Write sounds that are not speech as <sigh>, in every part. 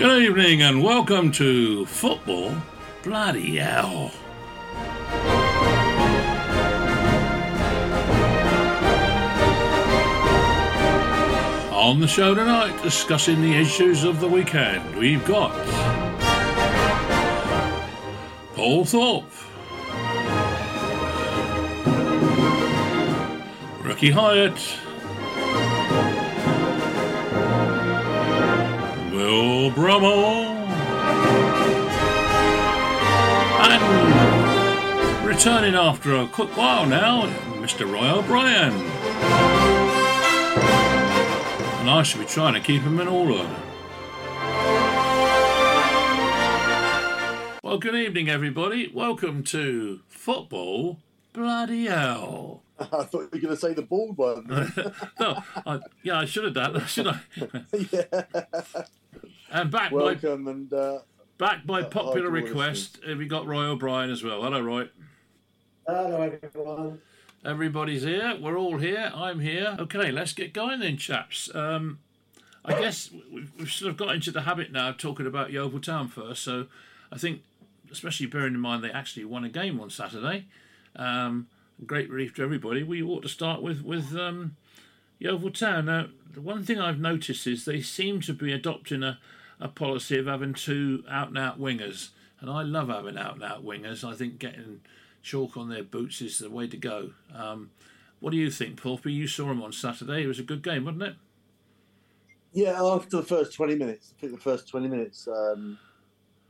Good evening and welcome to Football Bloody Hell. On the show tonight, discussing the issues of the weekend, we've got Paul Thorpe, Ricky Hyatt, Will Brummel, and returning after a quick while now, Mr. Roy O'Brien. And I should be trying to keep him in order. Well, good evening, everybody. Welcome to Football Bloody Hell. <laughs> I thought you were going to say the bald one. <laughs> no, I, yeah, I should have done. <laughs> Should I? yeah. And back by Welcome and uh, back by Uh, popular request, we got Roy O'Brien as well. Hello, Roy. Hello, everyone. Everybody's here. We're all here. I'm here. Okay, let's get going then, chaps. Um, I guess we've, we've sort of got into the habit now of talking about Yeovil Town first. So I think, especially bearing in mind they actually won a game on Saturday, um, great relief to everybody. We ought to start with with um, Yeovil Town. Now, the one thing I've noticed is they seem to be adopting a, a policy of having two out and out wingers, and I love having out and out wingers. I think getting chalk on their boots is the way to go. Um, what do you think, Porpy? You saw them on Saturday. It was a good game, wasn't it? yeah, after the first twenty minutes, I think the first twenty minutes, um,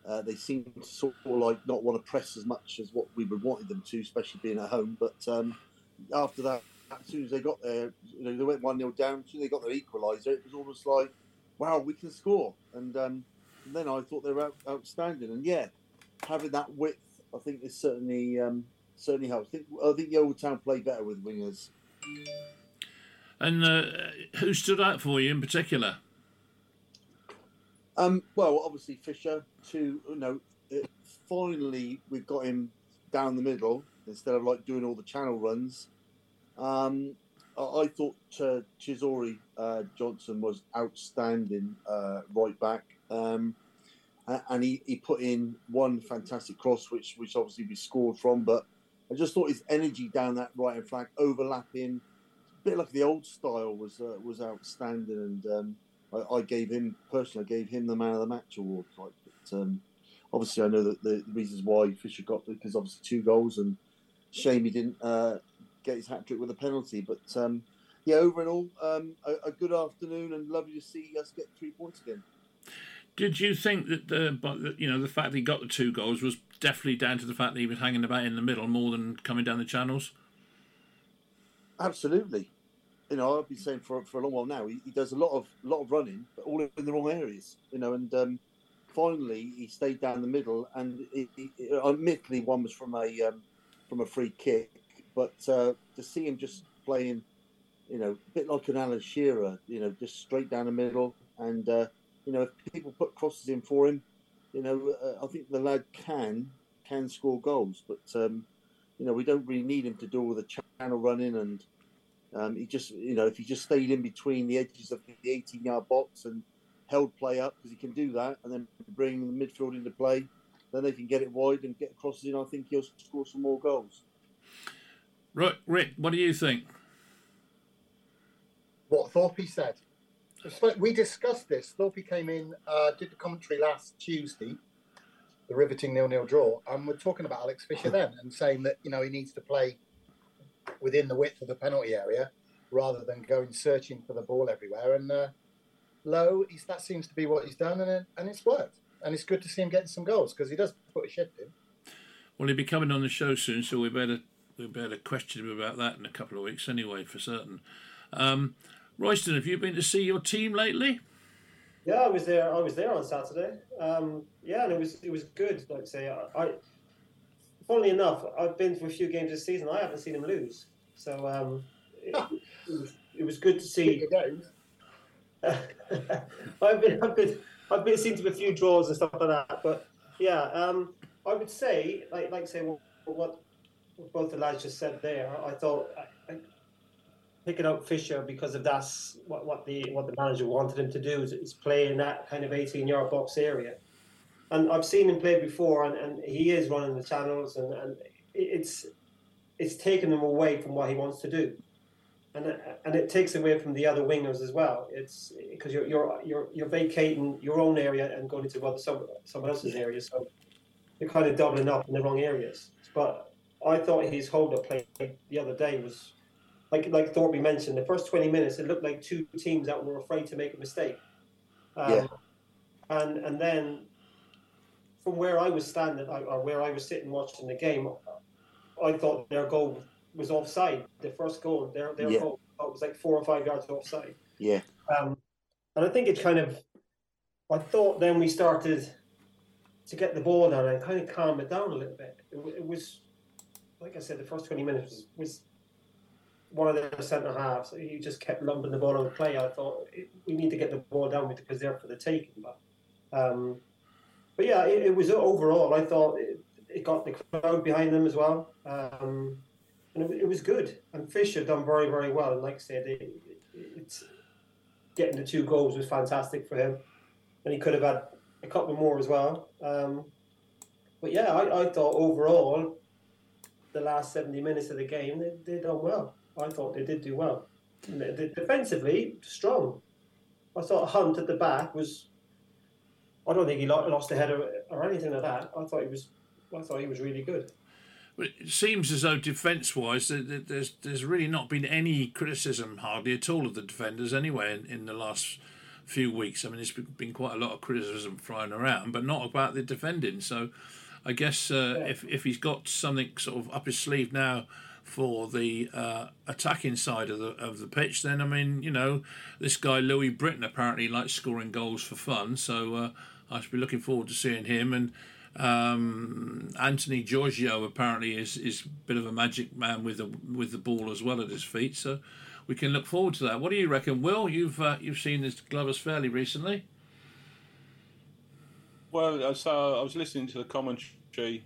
uh, they seemed to sort of like not want to press as much as what we would wanted them to, especially being at home. But um, after that, as soon as they got there, you know, they went one 0 down. As soon as they got their equaliser, it was almost like, wow, we can score. And, um, and then I thought they were out, outstanding. And yeah, having that width, I think is certainly um, certainly helps. I think I think the old town play better with wingers. And uh, who stood out for you in particular? Um, well, obviously Fisher. To you know, it, finally we've got him down the middle instead of like doing all the channel runs. Um, I, thought uh, Chiori uh, Johnson was outstanding uh, right back, um, and he, he put in one fantastic cross, which which obviously we scored from. But I just thought his energy down that right hand flank, overlapping, a bit like the old style, was uh, was outstanding, and. Um, I, I gave him personally. I gave him the man of the match award. Like, but, um, obviously, I know that the reasons why Fisher got because obviously two goals and shame he didn't uh, get his hat trick with a penalty. But um, yeah, over and all, um, a, a good afternoon and lovely to see us get three points again. Did you think that the you know the fact that he got the two goals was definitely down to the fact that he was hanging about in the middle more than coming down the channels? Absolutely. You know, I've been saying for, for a long while now. He, he does a lot of lot of running, but all in the wrong areas. You know, and um, finally he stayed down the middle. And admittedly, one was from a um, from a free kick, but uh, to see him just playing, you know, a bit like an Alan Shearer, you know, just straight down the middle. And uh, you know, if people put crosses in for him, you know, uh, I think the lad can can score goals. But um, you know, we don't really need him to do all the channel running and. Um, he just, you know, if he just stayed in between the edges of the 18 yard box and held play up, because he can do that, and then bring the midfield into play, then they can get it wide and get crosses in. I think he'll score some more goals. Right, Rick, what do you think? What Thorpe said. We discussed this. Thorpe came in, uh, did the commentary last Tuesday, the riveting nil-nil draw, and we're talking about Alex Fisher then, and saying that you know he needs to play within the width of the penalty area rather than going searching for the ball everywhere. And uh, low, he's, that seems to be what he's done, and, it, and it's worked. And it's good to see him getting some goals because he does put a shift in. Well, he'll be coming on the show soon, so we better we better question him about that in a couple of weeks anyway, for certain. Um, Royston, have you been to see your team lately? Yeah, I was there. I was there on Saturday. Um, yeah, and it was it was good. Like I say, I, I funnily enough, I've been to a few games this season. I haven't seen him lose, so um, it, it, was, it was good to see. <laughs> I've been, I've been, I've been seen to a few draws and stuff like that. But yeah, um, I would say, like, like say what, what both the lads just said there. I thought I, picking out Fisher because of that's what, what the what the manager wanted him to do is, is play in that kind of 18 yard box area. And I've seen him play before, and, and he is running the channels, and, and it's it's taken him away from what he wants to do, and and it takes away from the other wingers as well. It's because you're you're you're you're vacating your own area and going into some someone else's area, so you're kind of doubling up in the wrong areas. But I thought his hold up play the other day was like like Thorpe mentioned, the first 20 minutes, it looked like two teams that were afraid to make a mistake. Um, Yeah. And and then from where I was standing, or where I was sitting watching the game, I thought their goal was offside. The first goal, their their Yeah. goal, was like four or five yards offside. Yeah. Um, and I think it kind of, I thought then we started to get the ball down and kind of calm it down a little bit. It, it was, like I said, the first 20 minutes was, was one of their centre halves. He just kept lumping the ball on the play. I thought we need to get the ball down because they're for the taking. But, um, but yeah, it, it was overall. I thought it, it got the crowd behind them as well, um, and it, it was good. And Fisher done very very well. And like I said, it, it, it's getting the two goals was fantastic for him, and he could have had a couple more as well. Um, but yeah, I, I thought overall, the last 70 minutes of the game, they, they done well. I thought they did do well. They- they- defensively, strong. I thought Hunt at the back was. I don't think he lost a head or, anything like that. I thought he was. I thought he was really good. But it seems as though defence-wise, there- there- there's there's really not been any criticism hardly at all of the defenders anyway in, in the last few weeks. I mean, there's been quite a lot of criticism flying around, but not about the defending. So, I guess uh, Yeah. if if he's got something sort of up his sleeve now for the uh, attacking side of the of the pitch, then I mean, you know, this guy Louis Britton apparently likes scoring goals for fun. So uh, I should be looking forward to seeing him and. Um, Anthony Georgiou apparently is, is a bit of a magic man with the with the ball as well at his feet, so we can look forward to that. What do you reckon, Will? You've uh, you've seen this Glovers fairly recently. Well, uh, so I was listening to the commentary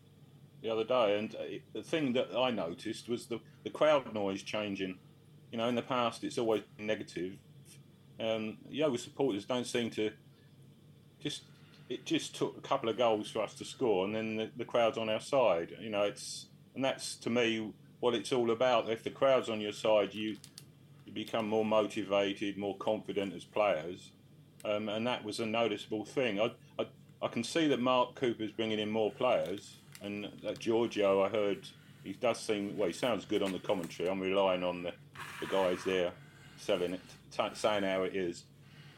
the other day, and uh, the thing that I noticed was the, the crowd noise changing. You know, in the past it's always been negative. Um, Yeovil supporters don't seem to just. It just took a couple of goals for us to score, and then the, the crowd's on our side. You know, it's and that's to me what it's all about. If the crowd's on your side, you you become more motivated, more confident as players, um, and that was a noticeable thing. I, I I can see that Mark Cooper's bringing in more players, and that Georgiou, I heard he does seem well. He sounds good on the commentary. I'm relying on the, the guys there selling it, t- saying how it is.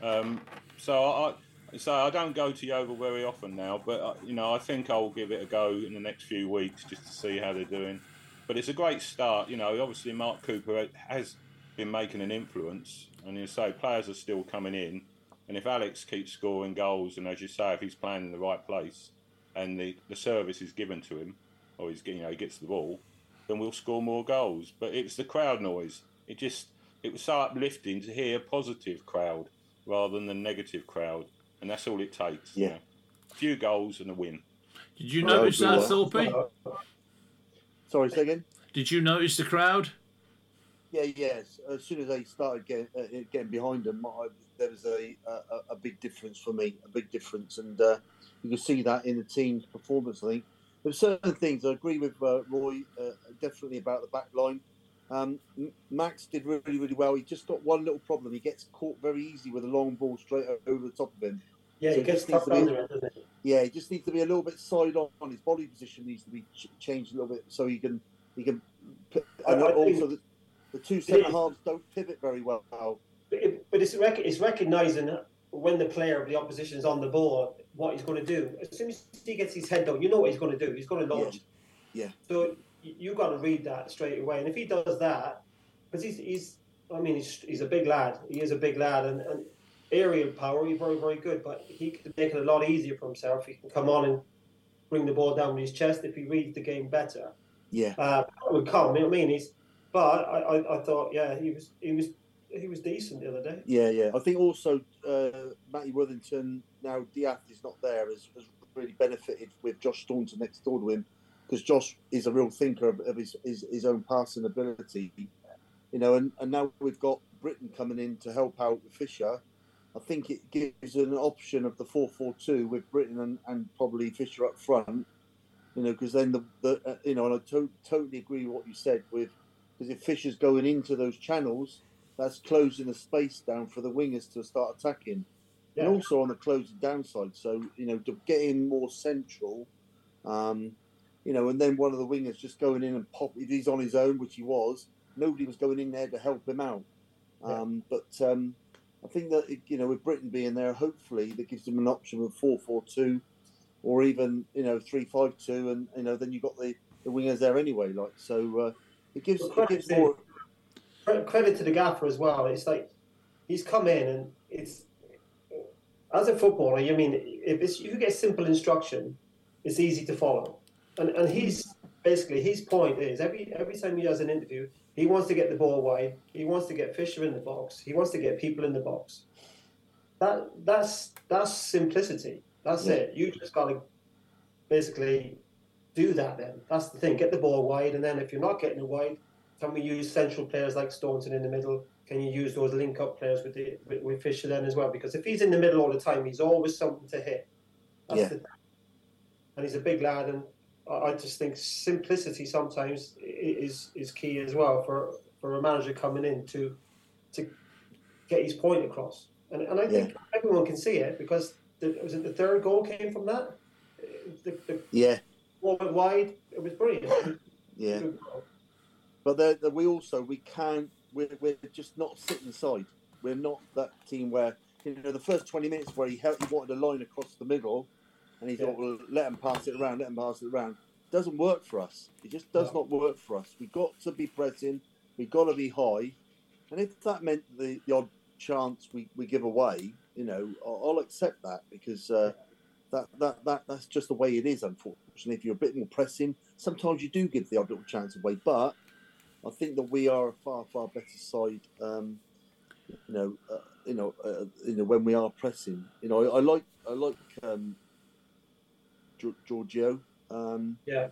Um, so I, so I don't go to Yeovil very often now, but uh, you know I think I'll give it a go in the next few weeks just to see how they're doing. But it's a great start. You know, obviously Mark Cooper has been making an influence, and you say players are still coming in. And if Alex keeps scoring goals, and as you say, if he's playing in the right place, and the, the service is given to him, or he's you know he gets the ball, then we'll score more goals. But it's the crowd noise. It just it was so uplifting to hear a positive crowd rather than the negative crowd, and that's all it takes. you Yeah. know. a few goals and a win. Did you notice good that, one. Thorpe? Sorry, say again. Did you notice the crowd? Yeah, yes. As soon as they started getting, uh, getting behind them, I, there was a, a a big difference for me, a big difference, and uh, you can see that in the team's performance. I think there there's certain things I agree with uh, Roy uh, definitely about the back line. Um, Max did really, really well. He just got one little problem. He gets caught very easy with a long ball straight over the top of him. Yeah, So he gets just needs tough to be- under it, doesn't he? Yeah, he just needs to be a little bit side on. His body position needs to be ch- changed a little bit so he can he can. p- I- And also, the, the two centre halves don't pivot very well. But, it, but it's rec- it's recognizing when the player of the opposition is on the ball what he's going to do. As soon as he gets his head down, you know what he's going to do. He's going to launch. Yeah. So you, you got to read that straight away. And if he does that, because he's he's I mean he's, he's a big lad. He is a big lad, and, and aerial power he's very very good. But he could make it a lot easier for himself. He can come on and bring the ball down with his chest if he reads the game better. Yeah, Uh, it would come. You know what I mean? He's, but I, I, I thought, yeah, he was he was he was decent the other day. yeah, yeah. I think also uh, Matty Worthington now Diath is not there has, has really benefited with Josh Staunton next door to him because Josh is a real thinker of, of his, his his own passing ability. You know, and, and now we've got Britton coming in to help out with Fisher. I think it gives an option of the four four two with Britton and, and probably Fisher up front. You know, because then the, the uh, you know, and I to- totally agree with what you said with because if Fisher's going into those channels, that's closing the space down for the wingers to start attacking, Yeah. and also on the closing downside. So you know, to get in more central, um, you know, and then one of the wingers just going in and pop. If he's on his own, which he was, nobody was going in there to help him out. Yeah. Um, but um, I think that you know, with Britton being there, hopefully that gives them an option of four four two, or even you know three five two, and you know then you've got the, the wingers there anyway. Like so, uh, it gives Well, it gives more. Cre- Credit to the gaffer as well. It's like he's come in and it's as a footballer. You mean if it's, you get simple instruction, it's easy to follow. And and he's basically his point is every every time he does an interview, he wants to get the ball wide. He wants to get Fisher in the box. He wants to get people in the box. That that's that's simplicity. That's Yeah. it. You just got to basically do that. Then that's the thing. Get the ball wide, and then if you're not getting it wide, can we use central players like Staunton in the middle? Can you use those link up players with the with, with Fisher then as well? Because if he's in the middle all the time, he's always something to hit. That's Yeah. the, and he's a big lad, and I I just think simplicity sometimes is is key as well for for a manager coming in to to get his point across. And and I think everyone can see it because the, was it the third goal came from that? The, the Yeah, ball went wide. It was brilliant. yeah. But there, there, we also we can't. We're, we're just not sitting side. We're not that team where you know the first twenty minutes where he held, he wanted a line across the middle, and he Yeah. thought, well, let him pass it around, let him pass it around. Doesn't work for us. It just does No. not work for us. We got to be pressing. We got to be high, and if that meant the, the odd chance we, we give away, you know, I'll, I'll accept that because uh, that, that that that's just the way it is. Unfortunately, if you're a bit more pressing, sometimes you do give the odd little chance away, but. I think that we are a far far better side. Um, you know, uh, you know, uh, you know when we are pressing. You know, I, I like I like um, Gior- Georgiou. Um, Yeah.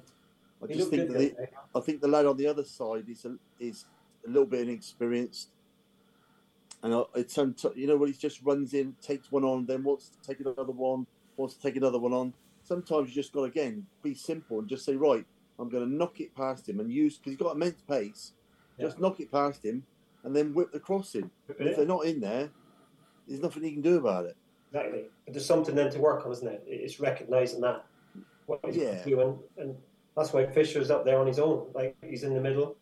I He just think that the. I think the lad on the other side is a, is a little bit inexperienced, and I- it's you know when he just runs in, takes one on, then wants to take another one, wants to take another one on. Sometimes you just got to again be simple and just say right, I'm going to knock it past him and use because he's got immense pace. Just knock it past him and then whip the cross in. And if they're not in there, there's nothing he can do about it. Exactly. But there's something then to work on, isn't it? It's recognising that. What he's Yeah. doing. And that's why Fisher's up there on his own. Like he's in the middle.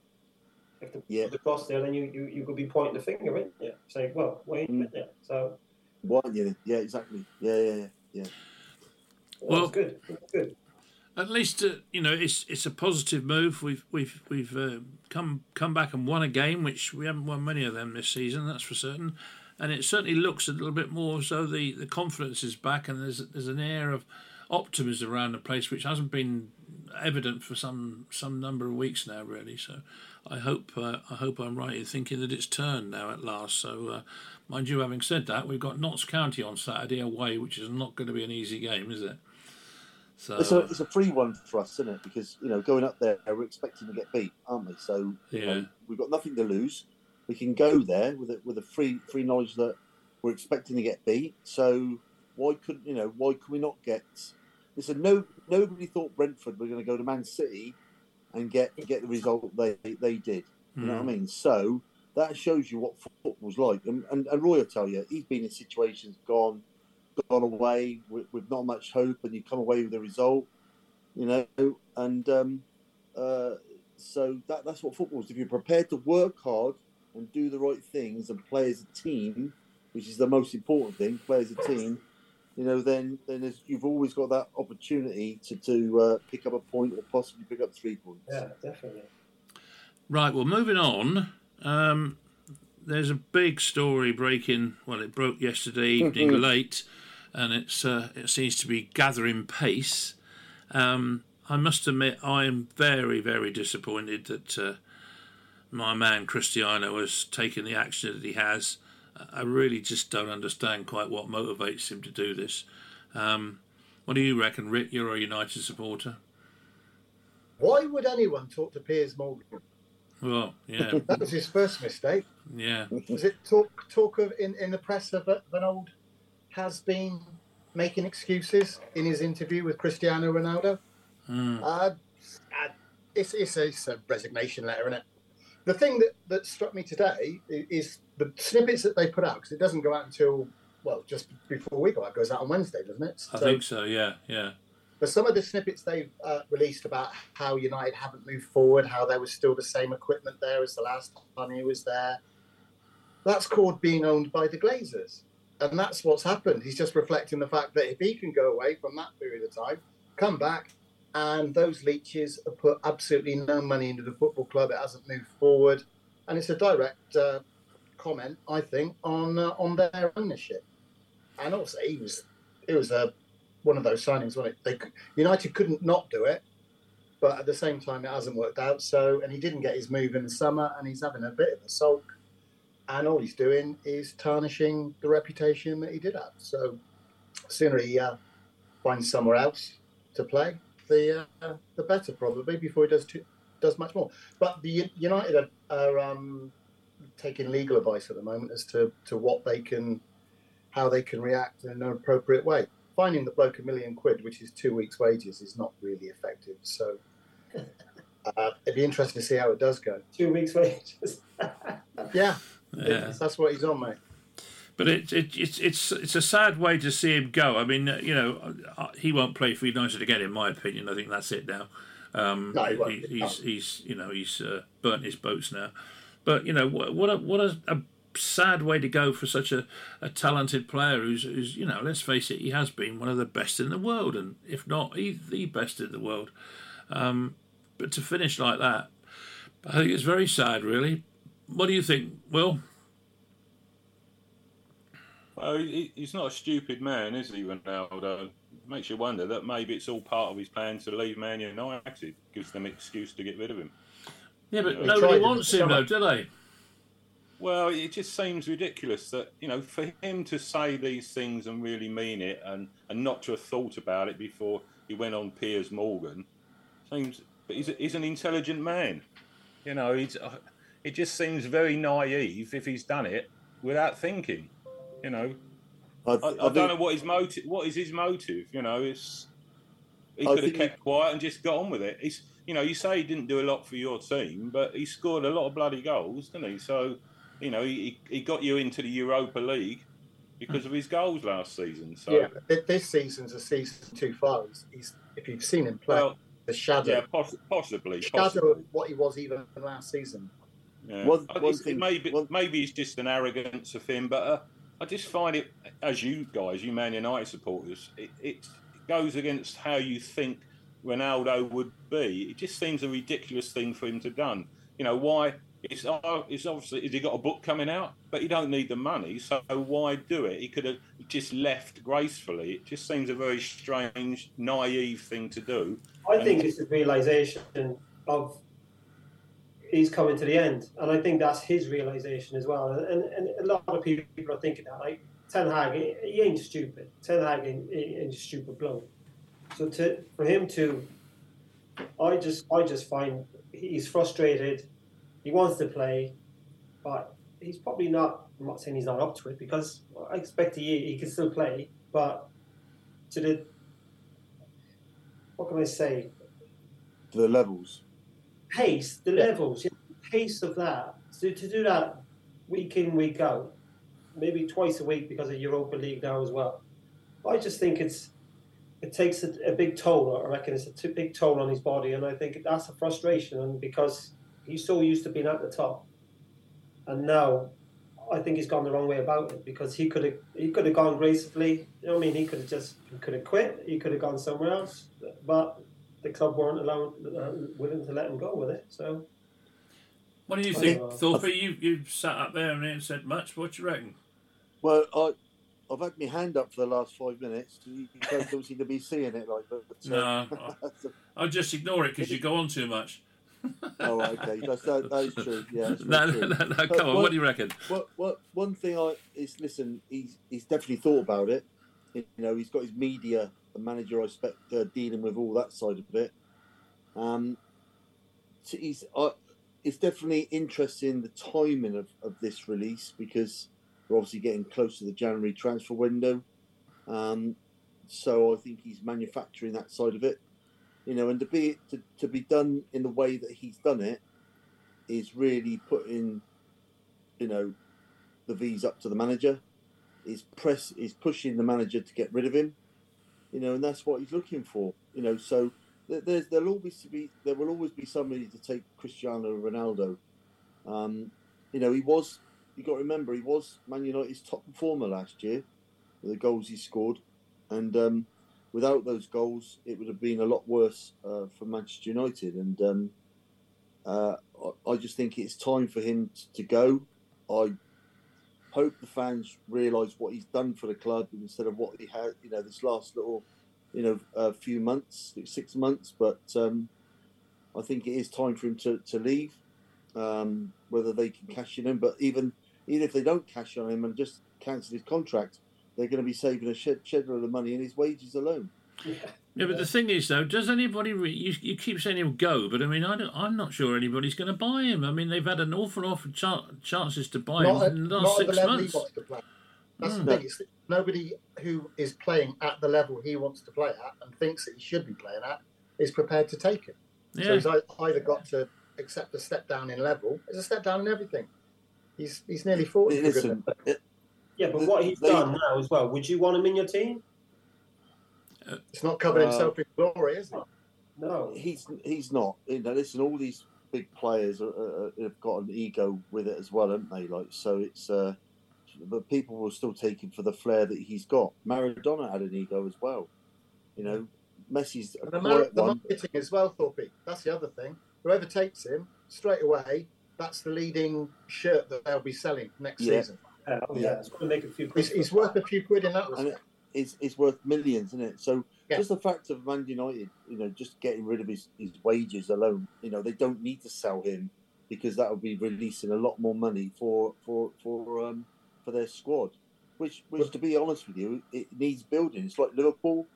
If the, Yeah. the cross there, then you, you, you could be pointing the finger, right? Yeah. Saying, well, wait a Mm. minute. Yeah. So Why? Yeah, yeah, exactly. Yeah, yeah, yeah. yeah. well, Well- good. It's good. At least uh, you know it's it's a positive move. We've we've we've uh, come come back and won a game, which we haven't won many of them this season. That's for certain. And it certainly looks a little bit more so the, the confidence is back, and there's there's an air of optimism around the place, which hasn't been evident for some some number of weeks now, really. So I hope uh, I hope I'm right in thinking that it's turned now at last. So uh, mind you, having said that, we've got Notts County on Saturday away, which is not going to be an easy game, is it? So It's a it's a free one for us, isn't it? Because you know, going up there, we're expecting to get beat, aren't we? So you Yeah. know, we've got nothing to lose. We can go there with a, with a free free knowledge that we're expecting to get beat. So why couldn't you know? Why can we not get? Listen, no nobody thought Brentford were going to go to Man City and get get the result they they did. You know what I mm. mean? So that shows you what football's like. And, and, and Roy will tell you, he's been in situations, gone, gone away with, with not much hope, and you come away with a result, you know. And um, uh, so that, that's what football is. If you're prepared to work hard and do the right things and play as a team, which is the most important thing, play as a team, you know, then then you've always got that opportunity to, to uh, pick up a point or possibly pick up three points. Yeah, definitely. Right, well, moving on. Um, there's a big story breaking. Well, it broke yesterday evening late, and it's uh, it seems to be gathering pace. Um, I must admit, I am very, very disappointed that uh, my man Cristiano has taken the action that he has. I really just don't understand quite what motivates him to do this. Um, what do you reckon, Rick? You're a United supporter. Why would anyone talk to Piers Morgan? Well, yeah, <laughs> That was his first mistake. yeah. Was it talk talk of in, in the press of, of an old has been making excuses in his interview with Cristiano Ronaldo? Mm. Uh, it's, it's, a, it's a resignation letter, isn't it? The thing that, that struck me today is the snippets that they put out because it doesn't go out until well just before we go out. It goes out on Wednesday, doesn't it? I think so. Yeah, yeah. But some of the snippets they've uh, released about how United haven't moved forward, how there was still the same equipment there as the last time he was there, that's called being owned by the Glazers. And that's what's happened. He's just reflecting the fact that if he can go away from that period of time, come back, and those leeches have put absolutely no money into the football club, it hasn't moved forward. And it's a direct uh, comment, I think, on uh, on their ownership. And also, he was it was a one of those signings, wasn't it? They, United couldn't not do it, but at the same time, it hasn't worked out. So, and he didn't get his move in the summer, and he's having a bit of a sulk. And all he's doing is tarnishing the reputation that he did have. So, sooner he uh, finds somewhere else to play, the uh, the better probably before he does too, does much more. But the United are, are um, taking legal advice at the moment as to, to what they can, how they can react in an appropriate way finding the bloke a million quid, which is two weeks' wages, is not really effective. So <laughs> uh, it'd be interesting to see how it does go. Two weeks wages. <laughs> Yeah, Yeah. that's what he's on, mate. But it, it, it's it's it's a sad way to see him go. I mean, you know, he won't play for United again, in my opinion. I think that's it now. Um, No, he won't. he- he's he's you know he's uh, burnt his boats now. But you know what what a what a, a sad way to go for such a, a talented player who's who's you know let's face it he has been one of the best in the world and if not he, the best in the world. Um, but to finish like that, I think it's very sad, really. What do you think, Will? Well, he, he's not a stupid man, is he, Ronaldo? Makes you wonder that maybe it's all part of his plan to leave Man United. Gives them excuse to get rid of him. Yeah, but They nobody wants him though, do they? Well, it just seems ridiculous that you know for him to say these things and really mean it, and, and not to have thought about it before he went on Piers Morgan, seems. But he's, he's an intelligent man, you know. He's, uh, it just seems very naive if he's done it without thinking, you know. I, I, I I don't know what his motive. What is his motive? You know, it's he could have think he- kept quiet and just got on with it. He's, you know, you say he didn't do a lot for your team, but he scored a lot of bloody goals, didn't he? So, you know, he, he got you into the Europa League because of his goals last season. So, Yeah, this season's a season too far. He's, he's if you've seen him play, well, the shadow, yeah, poss- possibly, shadow possibly. of what he was even last season. Yeah. One- one it's- thing- maybe one- maybe it's just an arrogance of him, but uh, I just find it, as you guys, you Man United supporters, it, it goes against how you think Ronaldo would be. It just seems a ridiculous thing for him to done. You know why? It's uh, it's obviously has he got a book coming out, but he don't need the money, so why do it? He could have just left gracefully. It just seems a very strange, naive thing to do. I think it's the realization of he's coming to the end, and I think that's his realization as well. And, and a lot of people are thinking that, like Ten Hag, he, ain't stupid. Ten Hag ain't, ain't a stupid bloke. So to for him to, I just I just find he's frustrated. He wants to play, but he's probably not. I'm not saying he's not up to it because I expect he he can still play, but to the what can I say? to the levels. Pace, the Yeah. levels, yeah, the pace of that. So to do that week in, week out, maybe twice a week because of Europa League now as well. I just think it's it takes a, a big toll. I reckon it's a t- big toll on his body, and I think that's a frustration. And because he's so used to being at the top, and now I think he's gone the wrong way about it because he could have he could have gone gracefully. You know what I mean? He could have just he could have quit. He could have gone somewhere else, but the club weren't allowed uh, willing to let him go with it. So What do you think, think- Thorpe? You you sat up there and ain't said much. What do you reckon? Well, I, I've had my hand up for the last five minutes. You don't seem to be seeing it like that. But, uh, No, <laughs> I'll just ignore it because you go on too much. oh, okay. That's, that, that is true. Yeah. That's <laughs> No, very no, no, no, come on. what- What do you reckon? What, what, one thing I is listen. He's he's definitely thought about it. You know, he's got his media and manager. I expect uh, dealing with all that side of it. Um, so he's I, it's definitely interesting the timing of, of this release because we're obviously getting close to the January transfer window. Um, so I think he's manufacturing that side of it, you know, and to be to, to be done in the way that he's done it is really putting, you know, the V's up to the manager. Is press is pushing the manager to get rid of him, you know, and that's what he's looking for, you know. So there's there'll always be there will always be somebody to take Cristiano Ronaldo. Um, you know, he was. You got to remember, he was Man United's top performer last year, with the goals he scored, and um, without those goals, it would have been a lot worse uh, for Manchester United. And um, uh, I, I just think it's time for him to go. I hope the fans realise what he's done for the club instead of what he had, you know, this last little, you know, a few months, six months. But um, I think it is time for him to, to leave. Um, whether they can cash in him, but even even if they don't cash on him and just cancel his contract, they're going to be saving a shed, shed of money in his wages alone. Yeah. Yeah, but the thing is, though, does anybody? Re- you, you keep saying he'll go, but I mean, I don't, I'm not sure anybody's going to buy him. I mean, they've had an awful lot of ch- chances to buy not him at, in the last at the six level months. he wants to play. That's Mm. the thing. It's nobody who is playing at the level he wants to play at and thinks that he should be playing at is prepared to take it. So he's either got to accept a step down in level. It's a step down in everything. He's he's nearly forty. Listen, it, Yeah, but what he's done now as well. Would you want him in your team? It's not covered Uh, himself in glory, is it? No. he's he's not. You know, listen, all these big players are, are, have got an ego with it as well, haven't they? Like, so it's. Uh, but people will still take him for the flair that he's got. Maradona had an ego as well. You know, Messi's a And the, mar- the marketing as well, Thorpe. That's the other thing. Whoever takes him straight away, that's the leading shirt that they'll be selling next Yeah. season. Yeah, oh, yeah. It's going to make a few. He's, he's worth a few quid in that respect. It, it's, it's worth millions, isn't it? So Yeah. just the fact of Man United, you know, just getting rid of his, his wages alone, you know, they don't need to sell him because that would be releasing a lot more money for for for um for their squad. Which which to be honest with you, it needs building. It's like Liverpool.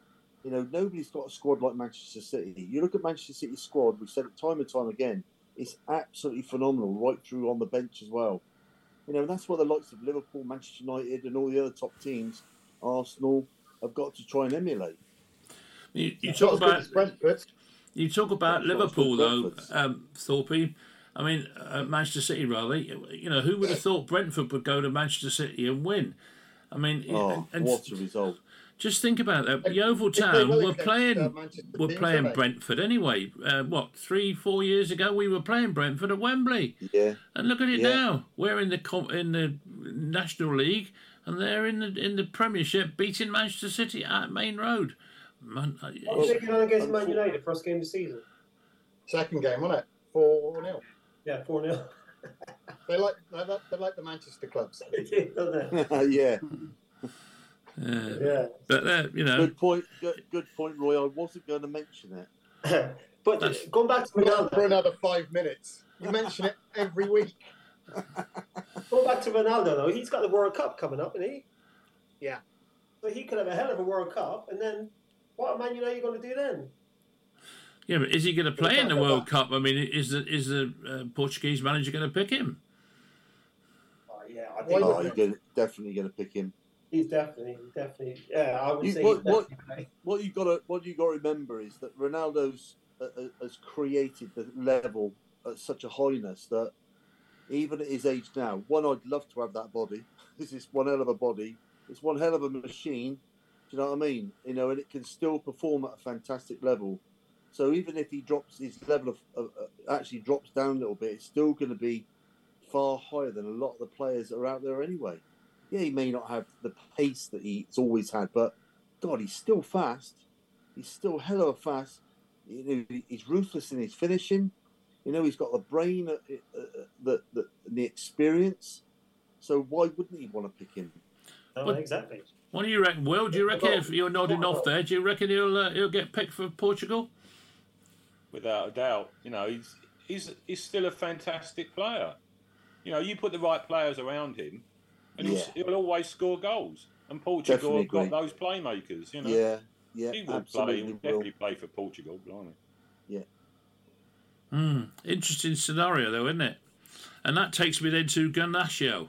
You know, nobody's got a squad like Manchester City. You look at Manchester City's squad, we've said it time and time again, it's absolutely phenomenal, right through on the bench as well. You know, that's what the likes of Liverpool, Manchester United, and all the other top teams, Arsenal, have got to try and emulate. you, you talk not as good about Brentford. you talk about That's Liverpool though, Brentford's. um, Thorpe. I mean, uh, Manchester City rather. You know, who would have thought Brentford would go to Manchester City and win? I mean, Oh, and, and what a result! just think about that. Yeovil They Town well were playing uh, were playing don't? Brentford anyway. Uh, what three, four years ago, we were playing Brentford at Wembley, Yeah, and look at it Yeah. now. We're in the in the National League, and they're in the in the Premiership, beating Manchester City at Maine Road. Man, uh, What was taking on against Man United first game of the season? Second game, wasn't it? Four 0 Yeah, four 0 <laughs> They like they like, they like the Manchester clubs. <laughs> Don't <laughs> yeah. uh. Yeah. but uh, you know, Good point. Good, good point, Roy. I wasn't going to mention it. but That's- going back to For Ronaldo, another five minutes. You mention it every week. Going back to Ronaldo though, he's got the World Cup coming up, isn't he? Yeah. So he could have a hell of a World Cup, and then what am Man United you going to do then? yeah, but is he going to play in the World about- Cup? I mean, is the is the uh, Portuguese manager going to pick him? Oh, yeah, I think would Oh, you're gonna, definitely going to pick him. he's definitely, definitely. Yeah, I would You- say what- what- definitely. What you got to what you got to remember is that Ronaldo's uh, uh, has created the level at such a highness that even at his age now, one I'd love to have that body. <laughs> This is one hell of a body. It's one hell of a machine. Do you know what I mean? You know, and it can still perform at a fantastic level. So even if he drops his level of, of uh, actually drops down a little bit, it's still going to be far higher than a lot of the players that are out there anyway. Yeah, he may not have the pace that he's always had, but God, he's still fast. He's still hell of a fast. You know, he's ruthless in his finishing. You know, he's got the brain, uh, uh, the, the the experience. So why wouldn't he want to pick him? No, exactly. What do you reckon, Will? Do you reckon if you're nodding off there, do you reckon he'll uh, he'll get picked for Portugal? without a doubt. You know, he's he's he's still a fantastic player. You know, you put the right players around him, and he'll, he'll always score goals. And Portugal Definitely have got agree. those playmakers. You know, Yeah, yeah, he will play. absolutely He will will. definitely play for Portugal. Blimey. Mm, interesting scenario, though, isn't it? And that takes me then to Garnacho.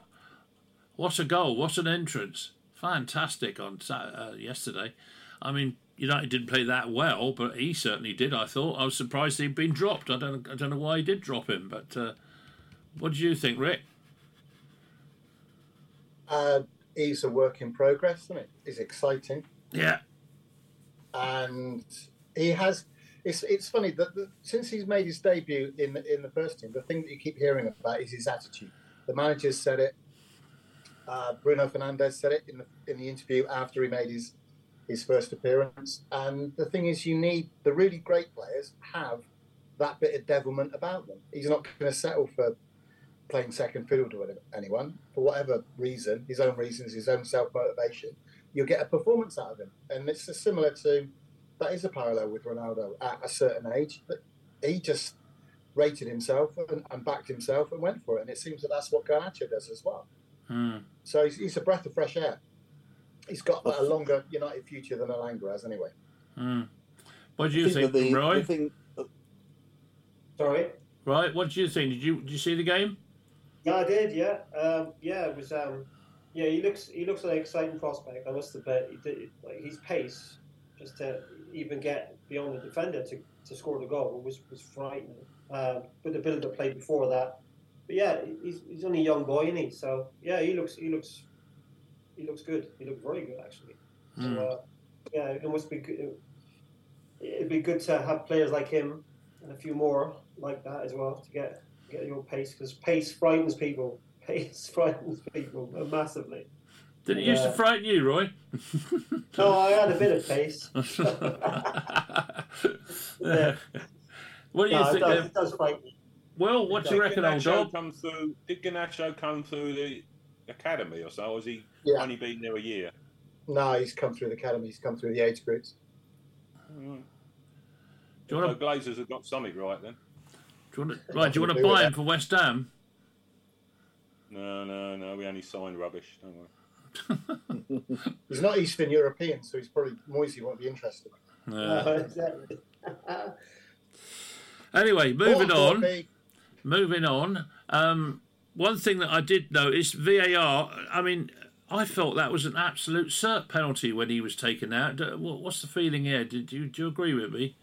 What a goal! What an entrance! Fantastic on uh, yesterday. I mean, United didn't play that well, but he certainly did. I thought I was surprised he'd been dropped. I don't, I don't know why he did drop him, but uh, what do you think, Rick? Uh, he's a work in progress, isn't it? He's exciting. Yeah. And he has. It's, it's funny that the, since he's made his debut in the, in the first team, the thing that you keep hearing about is his attitude. The managers said it. Uh, Bruno Fernandes said it in the in the interview after he made his his first appearance. And the thing is, you need the really great players have that bit of devilment about them. He's not going to settle for playing second fiddle to anyone for whatever reason, his own reasons, his own self motivation. You'll get a performance out of him, and it's similar to that is a parallel with Ronaldo at a certain age. But he just rated himself and, and, backed himself and went for it, and it seems that that's what Garnacho does as well. Mm. So he's, he's, a breath of fresh air. He's got a longer United future than Elanga has, anyway. Mm. What do you think, think the, Roy? Thing, uh, Sorry. Right. What do you think? Did you did you see the game? Yeah, I did. Yeah, um, yeah. It was. Um, yeah, he looks. He looks like an exciting prospect. I must admit, he did, like his pace, just to even get beyond the defender to, to score the goal was was frightening. Um, with the build up play before that, but yeah, he's, he's only a young boy, isn't he? So yeah, he looks he looks he looks good. He looks very good actually. Mm. So hmm. uh, yeah, it must be good. It'd be good to have players like him and a few more like that as well to get get your pace because pace frightens people. <laughs> Pace frightens people massively. Did it used to frighten you, Roy? no, <laughs> I had a bit of pace. <laughs> yeah. What do you no, think? It does, it does frighten me. Well, what do you reckon, old dog? Come through, did Garnacho come through the academy or so? Or has he yeah. only been there a year? No, he's come through the academy. He's come through the age groups. Mm. Do you want to... Glazers have got something right then. Do you want to, right? Do you want to buy him for West Ham? No, no, no. We only signed rubbish. Don't worry. <laughs> he's not Eastern European, so he's probably Moisey won't be interested. Uh, <laughs> <laughs> anyway, moving on. Moving on. Um, one thing that I did notice, VAR. I mean, I felt that was an absolute cert penalty when he was taken out. What's the feeling here? Did you do you agree with me?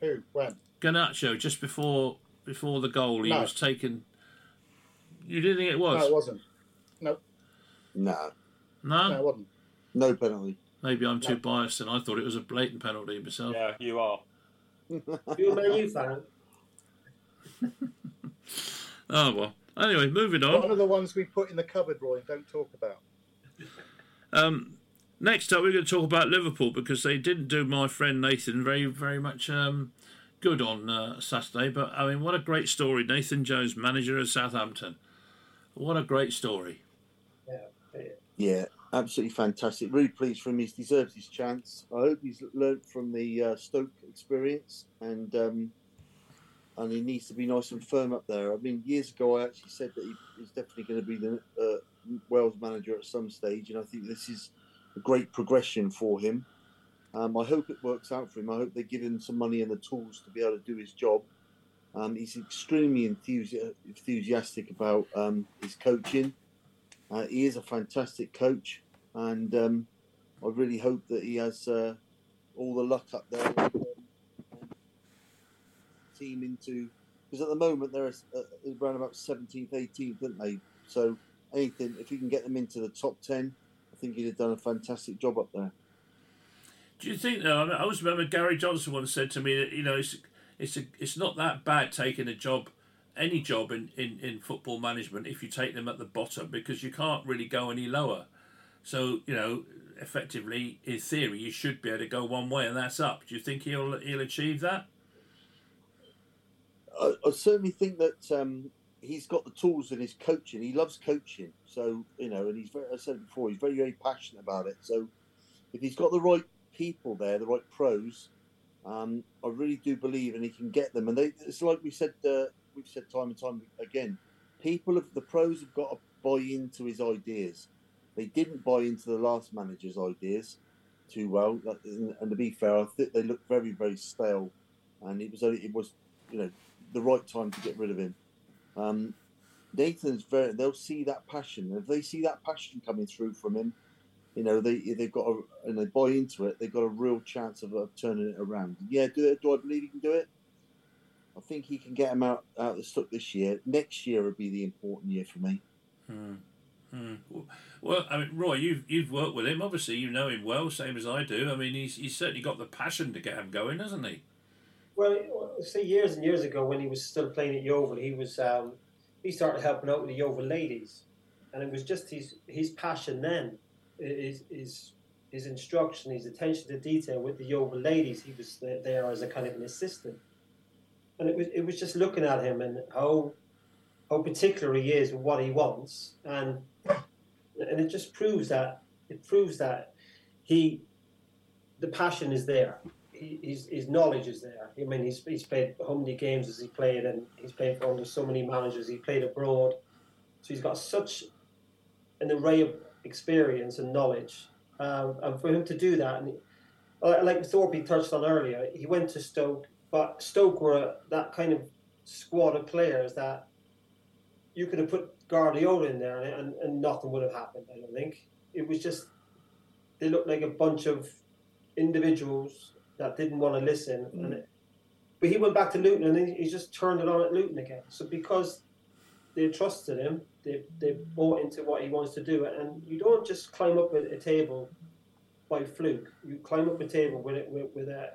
Who? When? Garnacho just before before the goal, he no. was taken. You didn't think it was? No, it wasn't. No. No. No. No, it wasn't. No penalty. Maybe I'm too biased, and I thought it was a blatant penalty myself. Yeah, you are. You're a Man U fan. oh well. Anyway, moving on. One of the ones we put in the cupboard, Roy, don't talk about. Um, next up, we're going to talk about Liverpool because they didn't do my friend Nathan very, very much um, good on uh, Saturday. But I mean, what a great story! Nathan Jones, manager of Southampton. What a great story. Yeah. Absolutely fantastic. Really pleased for him. He deserves his chance. I hope he's learnt from the uh, Stoke experience and um, and he needs to be nice and firm up there. I mean, years ago I actually said that he definitely going to be the uh, Wales manager at some stage, and I think this is a great progression for him. Um, I hope it works out for him. I hope they give him some money and the tools to be able to do his job. Um, he's extremely enthusi- enthusiastic about um, his coaching. Uh, he is a fantastic coach, and um, I really hope that he has uh, all the luck up there. Team into because at the moment they're uh, around about 17th, 18th, aren't they? So anything if you can get them into the top 10, I think he'd have done a fantastic job up there. Do you think though? I always remember Gary Johnson once said to me that you know it's it's a, it's not that bad taking a job, any job in, in, in football management if you take them at the bottom because you can't really go any lower. So you know, effectively, in theory, you should be able to go one way and that's up. Do you think he'll he'll achieve that? I, I certainly think that um, he's got the tools in his coaching. He loves coaching, so you know, and he's very. I said before, he's very very passionate about it. So if he's got the right people there, the right pros, um, I really do believe, and he can get them. And they, it's like we said, uh, we've said time and time again. People of the pros have got to buy into his ideas. They didn't buy into the last manager's ideas too well, and, to be fair, I think they look very, very stale and it was only, it was you know the right time to get rid of him. Um, Nathan's very. They'll see that passion. If they see that passion coming through from him, you know they they've got a, and they buy into it. They've got a real chance of, of turning it around. Yeah, do, do I believe he can do it? I think he can get him out out of the stuck this year. Next year would be the important year for me. Hmm. Hmm. Well, I mean, Roy, you've you've worked with him. Obviously, you know him well, same as I do. I mean, he's he's certainly got the passion to get him going, hasn't he? Well, see, years and years ago when he was still playing at Yeovil, he was um, he started helping out with the Yeovil ladies, and it was just his his passion then, his his his instruction, his attention to detail with the Yeovil ladies. He was there as a kind of an assistant, and it was it was just looking at him and how how particular he is with what he wants, and and it just proves that it proves that he the passion is there. His, his knowledge is there. I mean, he's, he's played how many games has he played, and he's played for under so many managers. He played abroad, so he's got such an array of experience and knowledge. Um, and for him to do that, and like Thorpe touched on earlier, he went to Stoke, but Stoke were that kind of squad of players that you could have put Guardiola in there and, and, and nothing would have happened. I don't think it was just they looked like a bunch of individuals that didn't want to listen. Mm. And it, but he went back to Luton and he, he, just turned it on at Luton again. So because they trusted him, they they bought into what he wants to do. And you don't just climb up a, a table by fluke. You climb up a table with it with, with a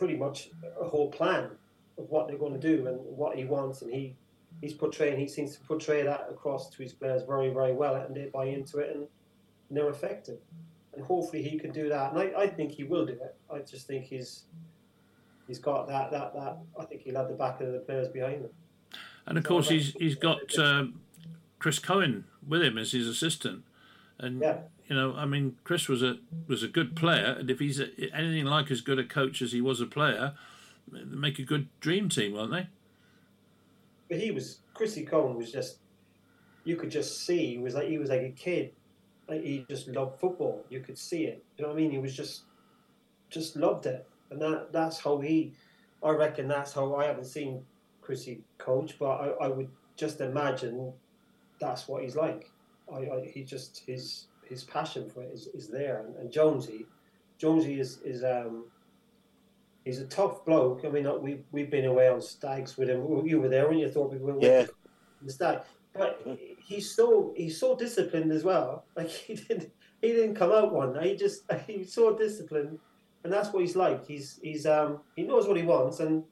pretty much a whole plan of what they're going to do and what he wants, and he he's portraying. He seems to portray that across to his players very very well, and they buy into it, and, and they're effective. And hopefully he can do that. And I, I think he will do it. I just think he's he's got that that that. I think he'll have the back of the players behind him. And of course, he's he's got um, Chris Cohen with him as his assistant, and yeah. You know, I mean, Chris was a was a good player, and if he's a, anything like as good a coach as he was a player, make a good dream team, won't they? But he was Chrissy Cohen was just you could just see he was like he was like a kid. Like he just loved football. You could see it. You know what I mean? He was just just loved it. And that that's how he I reckon that's how I haven't seen Chrissy coach, but I, I would just imagine that's what he's like. I, I, he just his his passion for it is, is there. And, and Jonesy, Jonesy is is um, he's a tough bloke. I mean, we we've been away on stags with him. You were there when you thought we were yeah. the stag, but he's so he's so disciplined as well. Like <laughs> he didn't he didn't come out one. He just <laughs> he's so disciplined, and that's what he's like. He's he's um he knows what he wants, and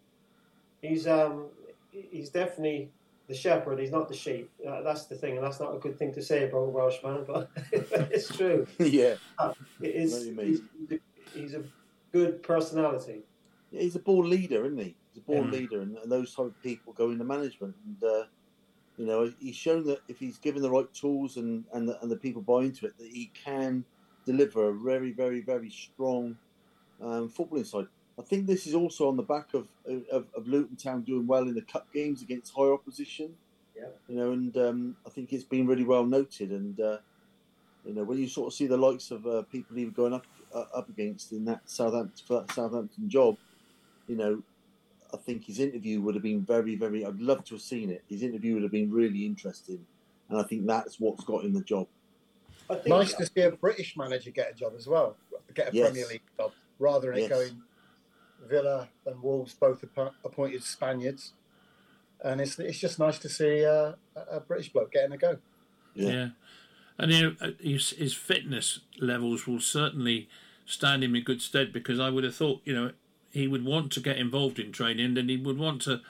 he's um he's definitely the shepherd. He's not the sheep. Uh, that's the thing, and that's not a good thing to say about a Welshman, but <laughs> it's true. <laughs> yeah, uh, it is. He's, he's a good personality yeah, he's a ball leader, isn't he? He's a ball yeah. leader, and, and, those type of people go into management. And uh, you know, he's shown that if he's given the right tools and and the, and the people buy into it, that he can deliver a very, very, very strong um, footballing side. I think this is also on the back of, of, of Luton Town doing well in the cup games against high opposition. Yeah. You know, and um, I think it's been really well noted. And uh, you know, when you sort of see the likes of uh, people even going up uh, up against in that Southampton Southampton job, you know, I think his interview would have been very, very. I'd love to have seen it. His interview would have been really interesting, and I think that's what's got him the job. nice to see a British manager get a job as well, get a yes. Premier League job, rather than yes. it going Villa and Wolves both appointed Spaniards, and it's it's just nice to see uh, a British bloke getting a go. Yeah, yeah. and you know, uh, his, his fitness levels will certainly stand him in good stead because I would have thought, you know, he would want to get involved in training and he would want to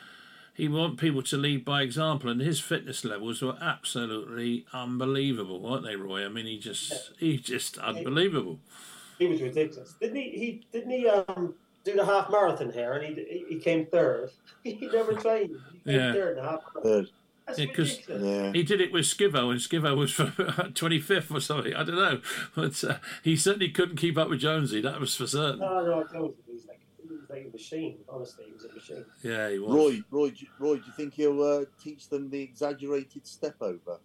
he want people to lead by example. And his fitness levels were absolutely unbelievable weren't they roy? I mean he just he just unbelievable. He was ridiculous. Didn't he he didn't he um do the half marathon here and he he came third <laughs> he never <laughs> trained he came yeah. third in the half third because yeah, he did it with Skivo, and Skivo was 25th <laughs> or something. I don't know, but uh, he certainly couldn't keep up with Jonesy. That was for certain. No, no, Jonesy was like like a machine. Honestly, he was a machine. Yeah, he was. Roy, Roy, Roy, do you think he'll uh, teach them the exaggerated step over?